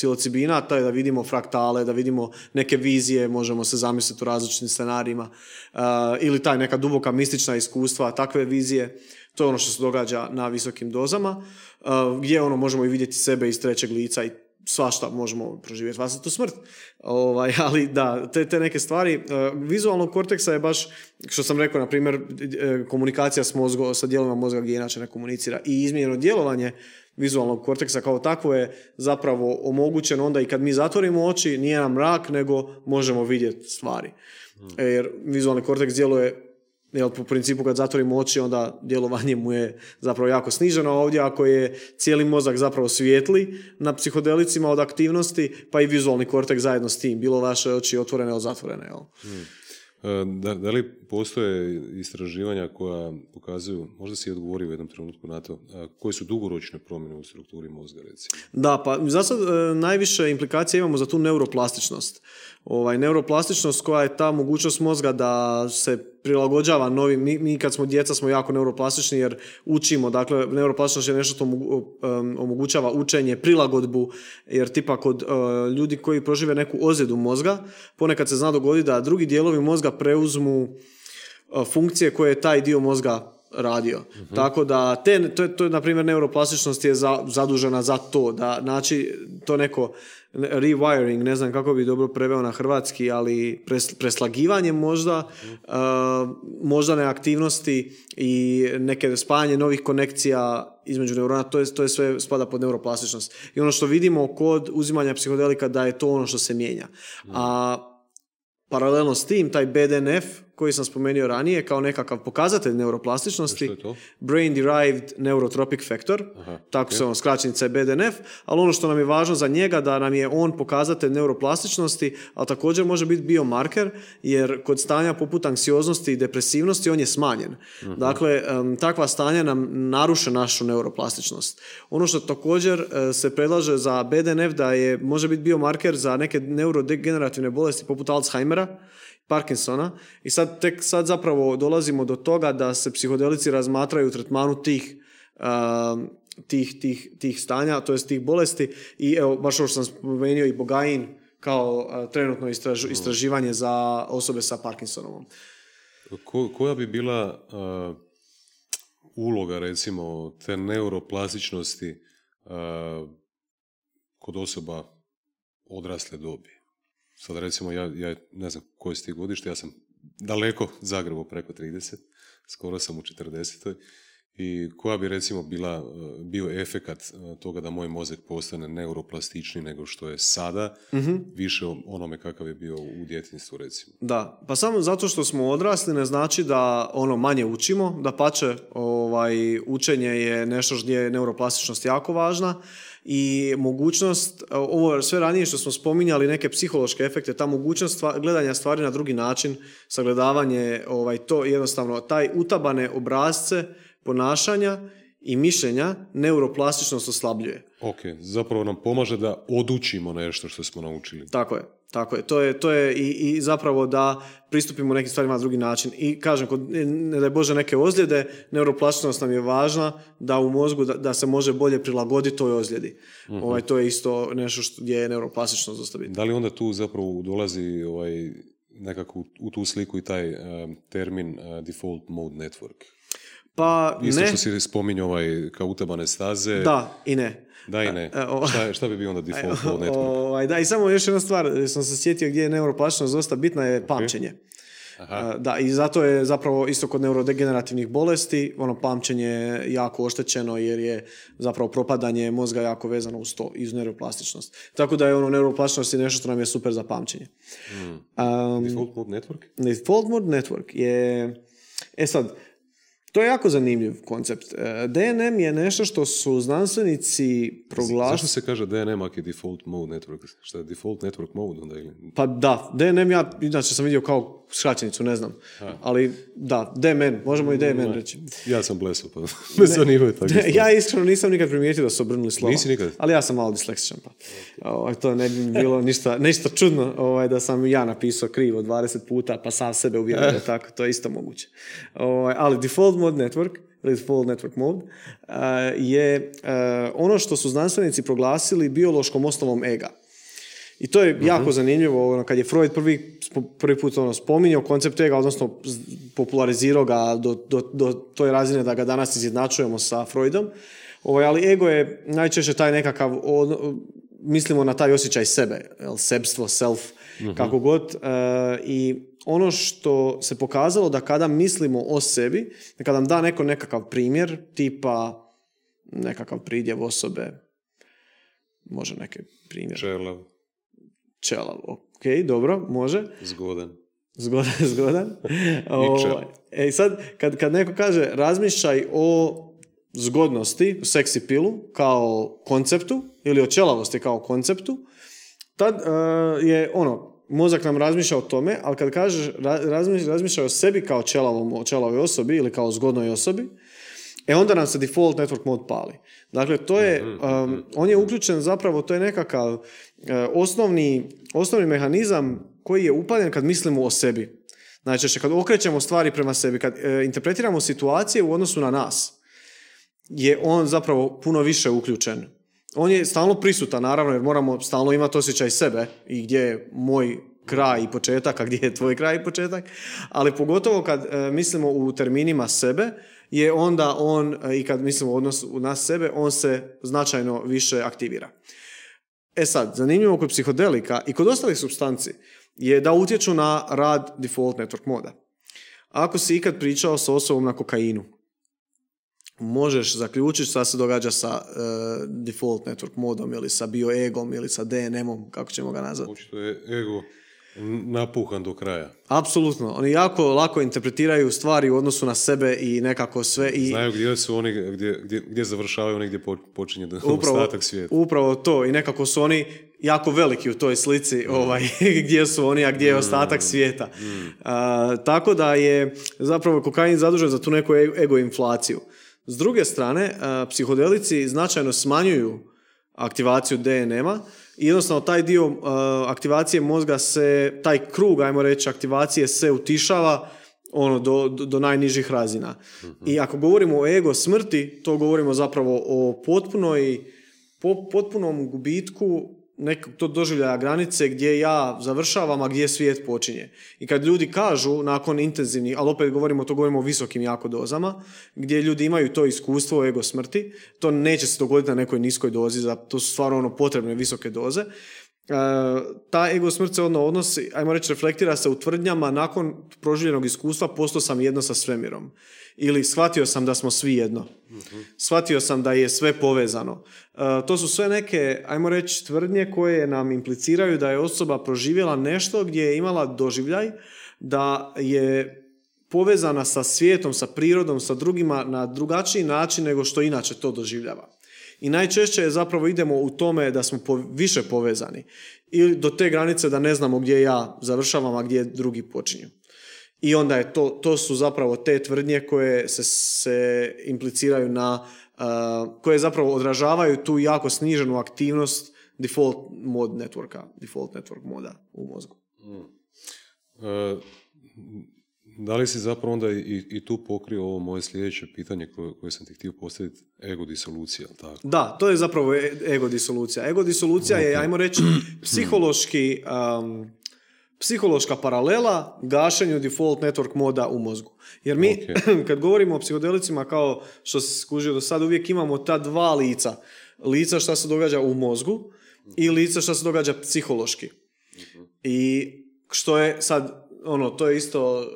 Speaker 2: psilocibina, to je da vidimo fraktale, da vidimo neke vizije, možemo se zamisliti u različitim scenarijima, uh, ili taj neka duboka mistična iskustva, takve vizije, to je ono što se događa na visokim dozama, uh, gdje ono možemo i vidjeti sebe iz trećeg lica i svašta možemo proživjeti vlastitu smrt. Ovaj, [LAUGHS] ali da, te, te neke stvari. Uh, vizualnog korteksa je baš, što sam rekao, na primjer, komunikacija s mozgom, sa dijelovima mozga gdje inače ne komunicira i izmijenjeno djelovanje vizualnog korteksa kao takvo je zapravo omogućeno onda i kad mi zatvorimo oči, nije nam mrak, nego možemo vidjeti stvari. Jer vizualni korteks djeluje Jel, po principu kad zatvorimo oči, onda djelovanje mu je zapravo jako sniženo. Ovdje ako je cijeli mozak zapravo svijetli na psihodelicima od aktivnosti, pa i vizualni korteks zajedno s tim. Bilo vaše oči otvorene ili zatvorene. Jel? Hmm.
Speaker 1: E, da, da li postoje istraživanja koja pokazuju, možda si odgovorio u jednom trenutku na to, koje su dugoročne promjene u strukturi mozga recimo?
Speaker 2: Da, pa za sad e, najviše implikacije imamo za tu neuroplastičnost. Ovaj, neuroplastičnost koja je ta mogućnost mozga da se prilagođava novim, mi, mi kad smo djeca smo jako neuroplastični jer učimo, dakle neuroplastičnost je nešto što omogućava učenje, prilagodbu, jer tipa kod e, ljudi koji prožive neku ozljedu mozga, ponekad se zna dogoditi da drugi dijelovi mozga preuzmu funkcije koje je taj dio mozga radio. Mhm. Tako da, te, to, to na primjer, neuroplastičnost je za, zadužena za to, da znači to neko rewiring, ne znam kako bi dobro preveo na hrvatski, ali preslagivanje možda, uh, možda neaktivnosti i neke spajanje novih konekcija između neurona, to je, to je sve spada pod neuroplastičnost. I ono što vidimo kod uzimanja psihodelika da je to ono što se mijenja. A paralelno s tim, taj BDNF, koji sam spomenuo ranije kao nekakav pokazatelj neuroplastičnosti.
Speaker 1: Što je to?
Speaker 2: Brain Derived Neurotropic Factor,
Speaker 1: Aha,
Speaker 2: tako se on skraćenica je BDNF, ali ono što nam je važno za njega da nam je on pokazatelj neuroplastičnosti, ali također može biti biomarker, jer kod stanja poput anksioznosti i depresivnosti on je smanjen. Dakle, em, takva stanja nam naruše našu neuroplastičnost. Ono što također e, se predlaže za BDNF da je može biti biomarker za neke neurodegenerativne bolesti poput Alzheimera, Parkinsona i sad tek sad zapravo dolazimo do toga da se psihodelici razmatraju u tretmanu tih um, tih, tih, tih stanja, to jest tih bolesti i evo, baš ovo što sam spomenuo i Bogain kao uh, trenutno istraž- istraživanje za osobe sa Parkinsonovom.
Speaker 1: Ko- koja bi bila uh, uloga, recimo, te neuroplastičnosti uh, kod osoba odrasle dobi? Sad recimo, ja, ja ne znam koje si ti godište, ja sam daleko Zagrebu preko 30, skoro sam u 40. I koja bi recimo bila, uh, bio efekat uh, toga da moj mozak postane neuroplastičniji nego što je sada, više o onome kakav je bio u djetinstvu recimo.
Speaker 2: Da, pa samo zato što smo odrasli ne znači da ono manje učimo, da pače ovaj, učenje je nešto gdje je neuroplastičnost jako važna i mogućnost, ovo sve ranije što smo spominjali, neke psihološke efekte, ta mogućnost gledanja stvari na drugi način, sagledavanje, ovaj, to jednostavno, taj utabane obrazce ponašanja i mišljenja neuroplastičnost oslabljuje.
Speaker 1: Ok, zapravo nam pomaže da odučimo nešto što smo naučili.
Speaker 2: Tako je, tako je. To je, to je i, i zapravo da pristupimo nekim stvarima na drugi način. I kažem, kod, ne daj Bože, neke ozljede, neuroplastičnost nam je važna da u mozgu, da, da se može bolje prilagoditi toj ozljedi. ovaj, to je isto nešto što, gdje je neuroplastičnost dosta bitna.
Speaker 1: Da li onda tu zapravo dolazi ovaj, nekako u, u tu sliku i taj um, termin uh, default mode network?
Speaker 2: Pa
Speaker 1: Isto
Speaker 2: ne,
Speaker 1: što si spominjao ovaj, kao utabane staze.
Speaker 2: da i ne.
Speaker 1: Da i ne.
Speaker 2: E, o-
Speaker 1: Šta, šta bi bio onda default [LAUGHS] mode network?
Speaker 2: Ovaj, da, i samo još jedna stvar, sam se sjetio gdje je neuroplastičnost dosta bitna, je pamćenje.
Speaker 1: Aha.
Speaker 2: E, Da, i zato je zapravo isto kod neurodegenerativnih bolesti, ono pamćenje je jako oštećeno jer je zapravo propadanje mozga jako vezano uz to, iz neuroplastičnost. Tako da je ono neuroplastičnost je nešto što nam je super za pamćenje. Um,
Speaker 1: Default mode network?
Speaker 2: Default Mode Network je... E sad, to je jako zanimljiv koncept. E, DNM je nešto što su znanstvenici
Speaker 1: Zašto
Speaker 2: proglasili...
Speaker 1: se kaže DNM ako je default mode network? Šta je default network mode onda ili?
Speaker 2: Pa da, DNM ja inače sam vidio kao skraćenicu, ne znam. Ali da, DMN, možemo i DMN reći.
Speaker 1: Ja sam blesao, pa [LAUGHS] me zanimaju stvari.
Speaker 2: ja iskreno nisam nikad primijetio da su obrnuli slova.
Speaker 1: Nisi nikad?
Speaker 2: Ali ja sam malo disleksičan pa. Ovaj, to ne bi bilo ništa, ništa čudno ovaj, da sam ja napisao krivo 20 puta pa sam sebe uvjerio da je tako. To je isto moguće. Ovaj, ali default mode network ili default network mode eh, je eh, ono što su znanstvenici proglasili biološkom osnovom ega. I to je jako zanimljivo, ono, kad je Freud prvi, prvi put ono, spominjao koncept ega, odnosno popularizirao ga do, do, do toj razine da ga danas izjednačujemo sa Freudom. Ovaj, ali ego je najčešće taj nekakav, od- mislimo na taj osjećaj sebe, jel, sebstvo, self, kako god. e, I ono što se pokazalo da kada mislimo o sebi, da kada nam da neko nekakav primjer, tipa nekakav pridjev osobe, može neki primjer.
Speaker 1: Čelav,
Speaker 2: Čelav, ok, dobro, može.
Speaker 1: zgodan.
Speaker 2: Zgodan, [LAUGHS] zgodan. Ovaj, E sad, kad, kad neko kaže razmišljaj o zgodnosti, seksi pilu, kao konceptu, ili o čelavosti kao konceptu, tad e, je ono, mozak nam razmišlja o tome, ali kad kažeš ra- razmišlja, o sebi kao čelavom, o čelavoj osobi ili kao zgodnoj osobi, E onda nam se default network mode pali. Dakle, to je, um, on je uključen zapravo, to je nekakav uh, osnovni, osnovni mehanizam koji je upaljen kad mislimo o sebi. Najčešće kad okrećemo stvari prema sebi, kad uh, interpretiramo situacije u odnosu na nas, je on zapravo puno više uključen. On je stalno prisutan, naravno, jer moramo stalno imati osjećaj sebe i gdje je moj kraj i početak, a gdje je tvoj kraj i početak. Ali pogotovo kad e, mislimo u terminima sebe, je onda on, e, i kad mislimo u odnosu na sebe, on se značajno više aktivira. E sad, zanimljivo kod psihodelika i kod ostalih substanci je da utječu na rad default network moda. Ako si ikad pričao sa osobom na kokainu, možeš zaključiti šta se događa sa e, default network modom ili sa bioegom ili sa DNM-om, kako ćemo ga nazvati.
Speaker 1: Očito je ego Napuhan do kraja.
Speaker 2: Apsolutno. Oni jako lako interpretiraju stvari u odnosu na sebe i nekako sve. I...
Speaker 1: Znaju gdje su oni, gdje, gdje, gdje završavaju oni gdje počinje [LAUGHS] upravo, ostatak svijeta.
Speaker 2: Upravo to. I nekako su oni jako veliki u toj slici mm. ovaj, [LAUGHS] gdje su oni, a gdje je mm. ostatak svijeta. Mm. tako da je zapravo kokain zadužen za tu neku ego inflaciju. S druge strane, psihodelici značajno smanjuju aktivaciju DNM-a i jednostavno taj dio uh, aktivacije mozga se, taj krug, ajmo reći, aktivacije se utišava ono do, do, najnižih razina. I ako govorimo o ego smrti, to govorimo zapravo o potpunoj, po, potpunom gubitku nekog to doživljaja granice gdje ja završavam, a gdje svijet počinje. I kad ljudi kažu nakon intenzivnih, ali opet govorimo, to govorimo o visokim jako dozama, gdje ljudi imaju to iskustvo ego smrti, to neće se dogoditi na nekoj niskoj dozi, za, to su stvarno ono potrebne visoke doze. E, ta ego smrt se ono odnosi, ajmo reći, reflektira se u tvrdnjama nakon proživljenog iskustva postao sam jedno sa svemirom. Ili shvatio sam da smo svi jedno. Shvatio sam da je sve povezano. E, to su sve neke, ajmo reći, tvrdnje koje nam impliciraju da je osoba proživjela nešto gdje je imala doživljaj, da je povezana sa svijetom, sa prirodom, sa drugima na drugačiji način nego što inače to doživljava. I najčešće je zapravo idemo u tome da smo više povezani. Ili do te granice da ne znamo gdje ja završavam, a gdje drugi počinju. I onda je to, to su zapravo te tvrdnje koje se, se impliciraju na, uh, koje zapravo odražavaju tu jako sniženu aktivnost default mod networka, default network moda u mozgu. Mm. Uh,
Speaker 1: da li si zapravo onda i, i tu pokrio ovo moje sljedeće pitanje koje, koje sam ti htio postaviti, ego disolucija, tako?
Speaker 2: Da, to je zapravo e, ego disolucija. Ego disolucija je, ajmo reći, [CLEARS THROAT] psihološki um, psihološka paralela gašenju default network moda u mozgu. Jer mi, [CLEARS THROAT] kad govorimo o psihodelicima kao što se skužio do sada, uvijek imamo ta dva lica. Lica što se događa u mozgu i lica što se događa psihološki. I što je sad, ono, to je isto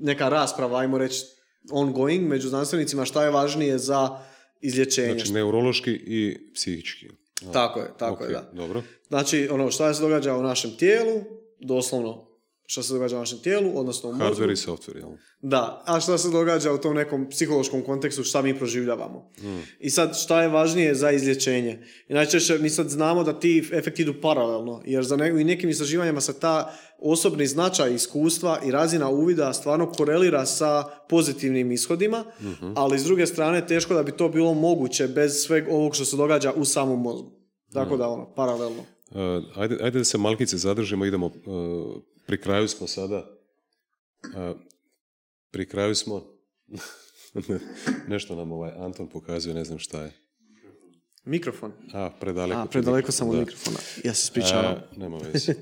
Speaker 2: neka rasprava, ajmo reći, ongoing među znanstvenicima, šta je važnije za izlječenje.
Speaker 1: Znači, neurološki i psihički.
Speaker 2: Tako je, tako je, da.
Speaker 1: Dobro.
Speaker 2: Znači, ono, šta se događa u našem tijelu, doslovno što se događa u našem tijelu, odnosno u mozgu.
Speaker 1: Hardware i software, jel?
Speaker 2: Da, a što se događa u tom nekom psihološkom kontekstu, šta mi proživljavamo. Mm. I sad, šta je važnije za izlječenje? I najčešće mi sad znamo da ti efekti idu paralelno, jer za ne, nekim istraživanjima se ta osobni značaj iskustva i razina uvida stvarno korelira sa pozitivnim ishodima, mm ali s druge strane teško da bi to bilo moguće bez sveg ovog što se događa u samom mozgu. Tako mm. da ono, paralelno.
Speaker 1: Uh, ajde, ajde da se malkice zadržimo, idemo, uh, pri kraju smo sada. Pri kraju smo. [LAUGHS] Nešto nam ovaj Anton pokazuje, ne znam šta je.
Speaker 2: Mikrofon.
Speaker 1: A, predaleko.
Speaker 2: A, predaleko sam od mikrofona. Ja se spričavam.
Speaker 1: nema veze.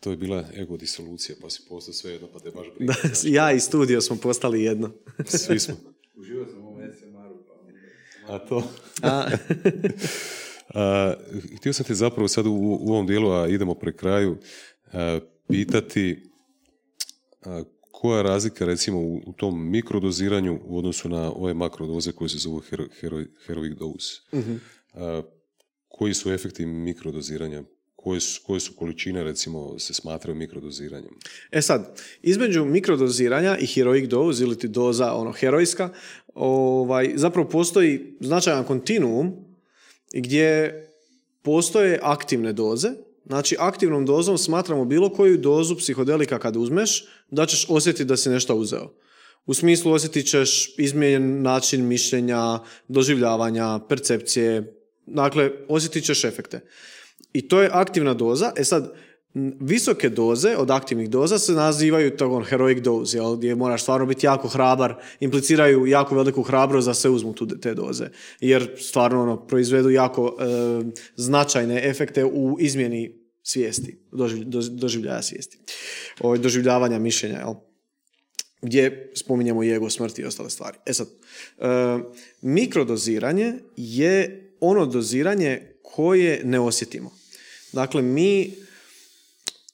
Speaker 1: To je bila ego disolucija, pa si postao sve jedno, pa te baš [LAUGHS] briga.
Speaker 2: ja i studio smo postali jedno. [LAUGHS]
Speaker 1: Svi smo.
Speaker 3: Uživao sam u SMR-u.
Speaker 1: Pa a to? A. htio sam te zapravo sad u, u ovom dijelu, a idemo pre kraju, pitati koja je razlika recimo u, tom mikrodoziranju u odnosu na ove makrodoze koje se zovu hero, hero, heroic dose. Mhm. koji su efekti mikrodoziranja? Koje su, koje su količine recimo se smatraju mikrodoziranjem?
Speaker 2: E sad, između mikrodoziranja i heroic dose ili ti doza ono herojska, ovaj, zapravo postoji značajan kontinuum gdje postoje aktivne doze. Znači, aktivnom dozom smatramo bilo koju dozu psihodelika kad uzmeš, da ćeš osjetiti da si nešto uzeo. U smislu osjetit ćeš izmijenjen način mišljenja, doživljavanja, percepcije, dakle, osjetit ćeš efekte. I to je aktivna doza. E sad, visoke doze od aktivnih doza se nazivaju togon heroic dose, jel, gdje moraš stvarno biti jako hrabar, impliciraju jako veliku hrabrost da se uzmu tu, te doze, jer stvarno ono, proizvedu jako e, značajne efekte u izmjeni svijesti, doživljaja svijesti, o, doživljavanja mišljenja, jel? gdje spominjemo i ego smrti i ostale stvari. E sad, e, mikrodoziranje je ono doziranje koje ne osjetimo. Dakle, mi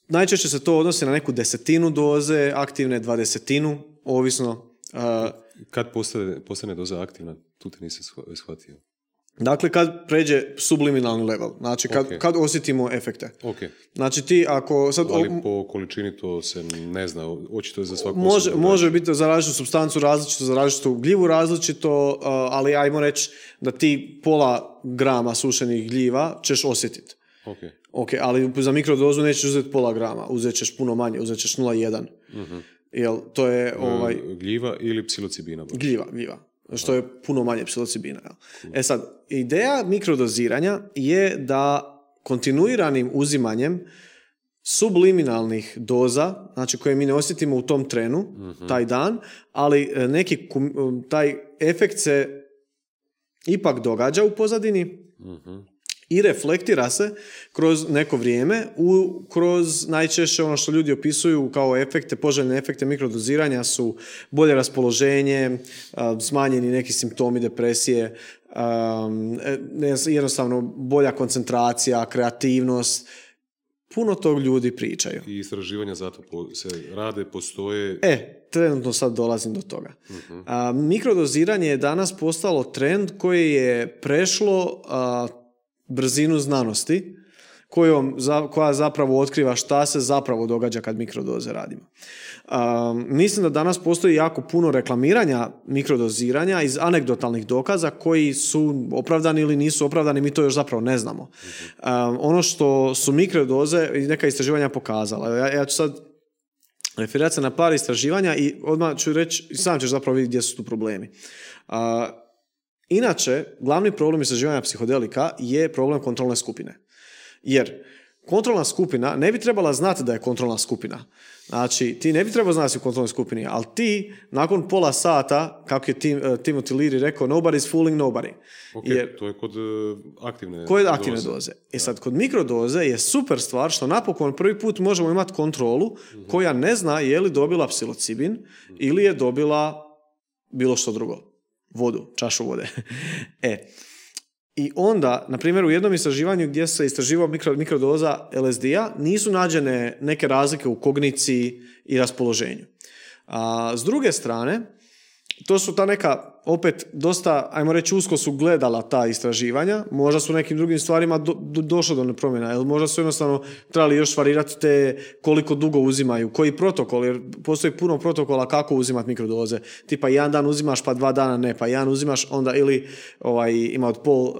Speaker 2: Najčešće se to odnosi na neku desetinu doze, aktivne dvadesetinu, ovisno.
Speaker 1: Kad postane, postane doza aktivna, tu te nisam shvatio.
Speaker 2: Dakle, kad pređe subliminalni level, znači kad,
Speaker 1: Ok.
Speaker 2: kad osjetimo efekte.
Speaker 1: Ok,
Speaker 2: Znači ti ako sad...
Speaker 1: ali po količini to se ne zna, očito je za svaku
Speaker 2: Može, može biti za različitu substancu različito, za različitu gljivu različito, uh, ali ajmo reći da ti pola grama sušenih gljiva ćeš osjetiti.
Speaker 1: Ok,
Speaker 2: Ok, ali za mikrodozu nećeš uzeti pola grama, uzet ćeš puno manje, uzet ćeš 0,1. Jel, to je ovaj,
Speaker 1: E, gljiva ili psilocibina. baš.
Speaker 2: gljiva, gljiva, što je puno manje psilocibina. E sad, ideja mikrodoziranja je da kontinuiranim uzimanjem subliminalnih doza, znači koje mi ne osjetimo u tom trenu, taj dan, ali e, neki kum- taj efekt se ipak događa u pozadini i reflektira se kroz neko vrijeme, u, kroz najčešće ono što ljudi opisuju kao efekte, poželjne efekte mikrodoziranja su bolje raspoloženje, smanjeni neki simptomi depresije, e, jednostavno bolja koncentracija, kreativnost, puno tog ljudi pričaju.
Speaker 1: I istraživanja zato se rade, postoje.
Speaker 2: E, trenutno sad dolazim do toga. A, mikrodoziranje je danas postalo trend koji je prešlo a, brzinu znanosti kojom, za- koja zapravo otkriva šta se zapravo događa kad mikrodoze radimo. A, mislim da danas postoji jako puno reklamiranja mikrodoziranja iz anegdotalnih dokaza koji su opravdani ili nisu opravdani, mi to još zapravo ne znamo. A, ono što su mikrodoze i neka istraživanja pokazala. Ja, ja ću sad referirati se na par istraživanja i odmah ću reći, sam ćeš zapravo vidjeti gdje su tu problemi. A, inače, glavni problem istraživanja psihodelika je problem kontrolne skupine. Jer kontrolna skupina ne bi trebala znati da je kontrolna skupina. Znači, ti ne bi trebao znati u kontrolnoj skupini, ali ti, nakon pola sata, kako je Tim, eh, Timothy Leary rekao, nobody's fooling nobody.
Speaker 1: Ok,
Speaker 2: Jer
Speaker 1: to je kod e, aktivne
Speaker 2: koje aktivne doze? E sad, kod mikrodoze je super stvar što napokon prvi put možemo imati kontrolu koja ne zna je li dobila psilocibin ili je dobila bilo što drugo. Vodu, čašu vode. [LAUGHS] e, i onda, na primjer, u jednom istraživanju gdje se istraživao mikro, mikrodoza LSD-a, nisu nađene neke razlike u kogniciji i raspoloženju. A, s druge strane, to su ta neka, opet, dosta, ajmo reći, usko su gledala ta istraživanja, možda su nekim drugim stvarima do, do- došlo do promjena, ili možda su jednostavno trebali još varirati te koliko dugo uzimaju, koji protokol, jer postoji puno protokola kako uzimati mikrodoze. Tipa jedan dan uzimaš pa dva dana ne, pa jedan uzimaš onda ili ovaj, ima od pol uh,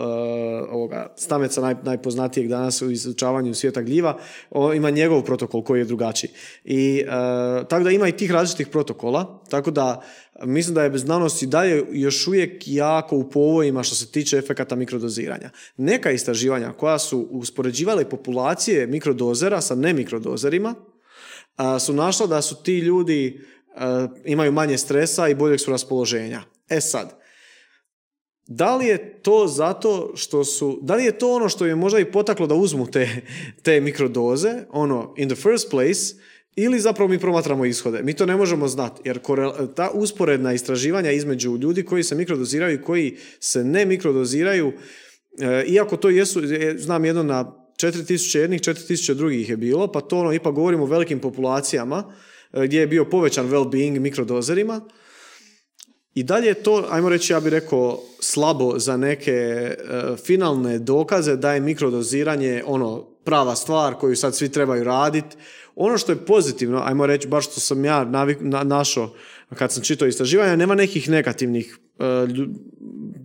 Speaker 2: ovoga stameca naj, najpoznatijeg danas u izučavanju svijeta gljiva, o, ima njegov protokol koji je drugačiji. I uh, tako da ima i tih različitih protokola, tako da mislim da je bez znanosti dalje još uvijek jako u povojima što se tiče efekata mikrodoziranja. Neka istraživanja koja su uspoređivale populacije mikrodozera sa nemikrodozerima su našla da su ti ljudi imaju manje stresa i boljeg su raspoloženja. E sad, da li je to zato što su, da li je to ono što je možda i potaklo da uzmu te, te mikrodoze, ono, in the first place, ili zapravo mi promatramo ishode. Mi to ne možemo znati, jer ta usporedna istraživanja između ljudi koji se mikrodoziraju i koji se ne mikrodoziraju, e, iako to jesu, znam jedno na 4000 jednih, 4000 drugih je bilo, pa to ono, ipak govorimo o velikim populacijama, e, gdje je bio povećan well-being mikrodozerima, i dalje je to, ajmo reći, ja bih rekao, slabo za neke e, finalne dokaze da je mikrodoziranje ono prava stvar koju sad svi trebaju raditi. Ono što je pozitivno, ajmo reći, baš što sam ja navik, na, našao kad sam čitao istraživanja, nema nekih negativnih e, lju-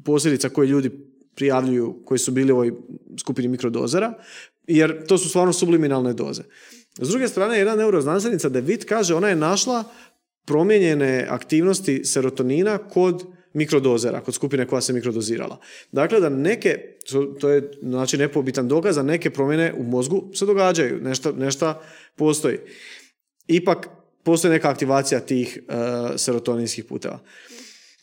Speaker 2: posljedica koje ljudi prijavljuju koji su bili u ovoj skupini mikrodozera, jer to su stvarno subliminalne doze. S druge strane, jedna neuroznanstvenica David kaže, ona je našla promijenjene aktivnosti serotonina kod mikrodozera, kod skupine koja se mikrodozirala. Dakle, da neke, to, je znači nepobitan dokaz, da neke promjene u mozgu se događaju, nešto, nešto postoji. Ipak postoji neka aktivacija tih uh, serotoninskih puteva.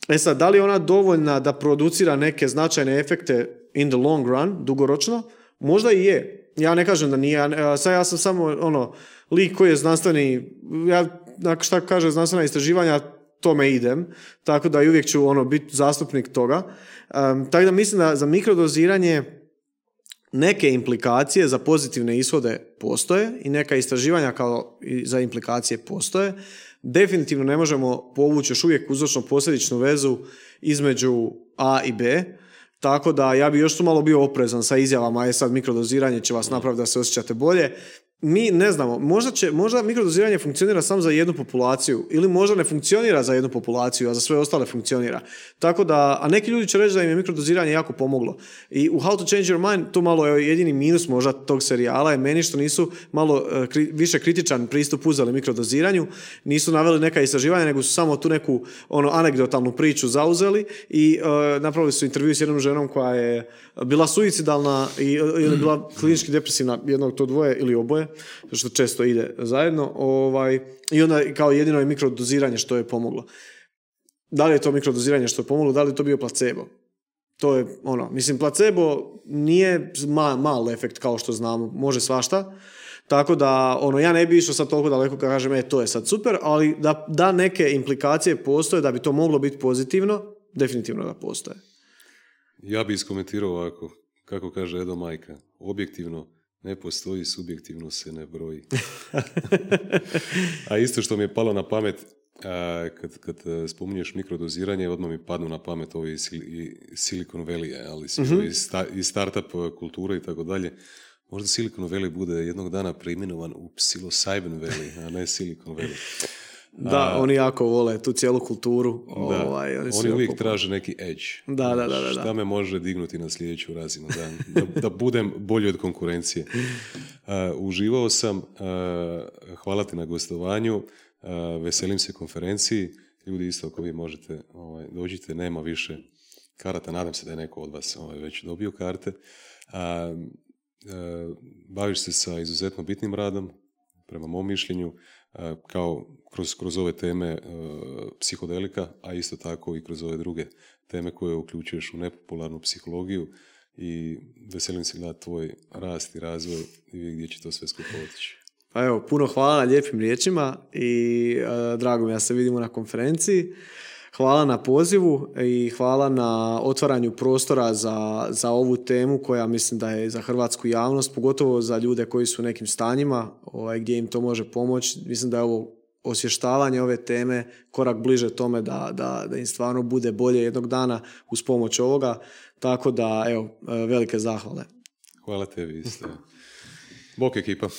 Speaker 2: E sad, da li je ona dovoljna da producira neke značajne efekte in the long run, dugoročno? Možda i je. Ja ne kažem da nije. Sad ja sam samo ono, lik koji je znanstveni, ja šta kaže znanstvena istraživanja, tome idem, tako da i uvijek ću ono biti zastupnik toga. Um, tako da mislim da za mikrodoziranje neke implikacije za pozitivne ishode postoje i neka istraživanja kao i za implikacije postoje. Definitivno ne možemo povući još uvijek uzročno posljedičnu vezu između A i B. Tako da ja bi još tu malo bio oprezan sa izjavama, je sad mikrodoziranje će vas napraviti da se osjećate bolje mi ne znamo, možda, će, možda mikrodoziranje funkcionira samo za jednu populaciju ili možda ne funkcionira za jednu populaciju, a za sve ostale funkcionira. Tako da, a neki ljudi će reći da im je mikrodoziranje jako pomoglo. I u How to Change Your Mind to malo je jedini minus možda tog serijala je meni što nisu malo uh, više kritičan pristup uzeli mikrodoziranju, nisu naveli neka istraživanja, nego su samo tu neku ono anegdotalnu priču zauzeli i uh, napravili su intervju s jednom ženom koja je bila suicidalna i, ili bila klinički depresivna jednog to dvoje ili oboje, što često ide zajedno. Ovaj, I onda kao jedino je mikrodoziranje što je pomoglo. Da li je to mikrodoziranje što je pomoglo, da li je to bio placebo? To je ono, mislim, placebo nije mal, mal efekt kao što znamo, može svašta. Tako da, ono, ja ne bi išao sad toliko daleko kad kažem, e, to je sad super, ali da, da neke implikacije postoje, da bi to moglo biti pozitivno, definitivno da postoje.
Speaker 1: Ja bi iskomentirao ovako, kako kaže Edo Majka, objektivno ne postoji, subjektivno se ne broji. [LAUGHS] a isto što mi je palo na pamet, kad, kad e, spominješ mikrodoziranje, odmah mi padnu na pamet ovi Silicon Valley, ali mm i, startup e, kulture i tako dalje. Možda Silicon Valley bude jednog dana preimenovan u Psilocybin Valley, a ne Silicon Valley.
Speaker 2: Da, oni jako vole tu cijelu kulturu.
Speaker 1: Da. Ovaj, oni, oni uvijek traže neki edge.
Speaker 2: Da, da, da, da,
Speaker 1: Šta me može dignuti na sljedeću razinu, da, da, budem bolji od konkurencije. [LAUGHS] Uh, uživao sam, uh, hvala ti na gostovanju, uh, veselim se konferenciji. Ljudi isto ako vi možete, ovaj, dođite, nema više karata, nadam se da je neko od vas ovaj, već dobio karte. Baviš se sa izuzetno bitnim radom, prema mom mišljenju, kao kroz, kroz ove teme e, psihodelika, a isto tako i kroz ove druge teme koje uključuješ u nepopularnu psihologiju i veselim se gledati tvoj rast i razvoj i gdje će to sve skupo otići.
Speaker 2: Pa evo, puno hvala na lijepim riječima i e, drago mi ja se vidimo na konferenciji. Hvala na pozivu i hvala na otvaranju prostora za, za ovu temu koja mislim da je za hrvatsku javnost, pogotovo za ljude koji su u nekim stanjima ovaj, gdje im to može pomoći. Mislim da je ovo osvještavanje ove teme korak bliže tome da, da, da im stvarno bude bolje jednog dana uz pomoć ovoga. Tako da, evo, velike zahvale.
Speaker 1: Hvala tebi isto. Bok ekipa.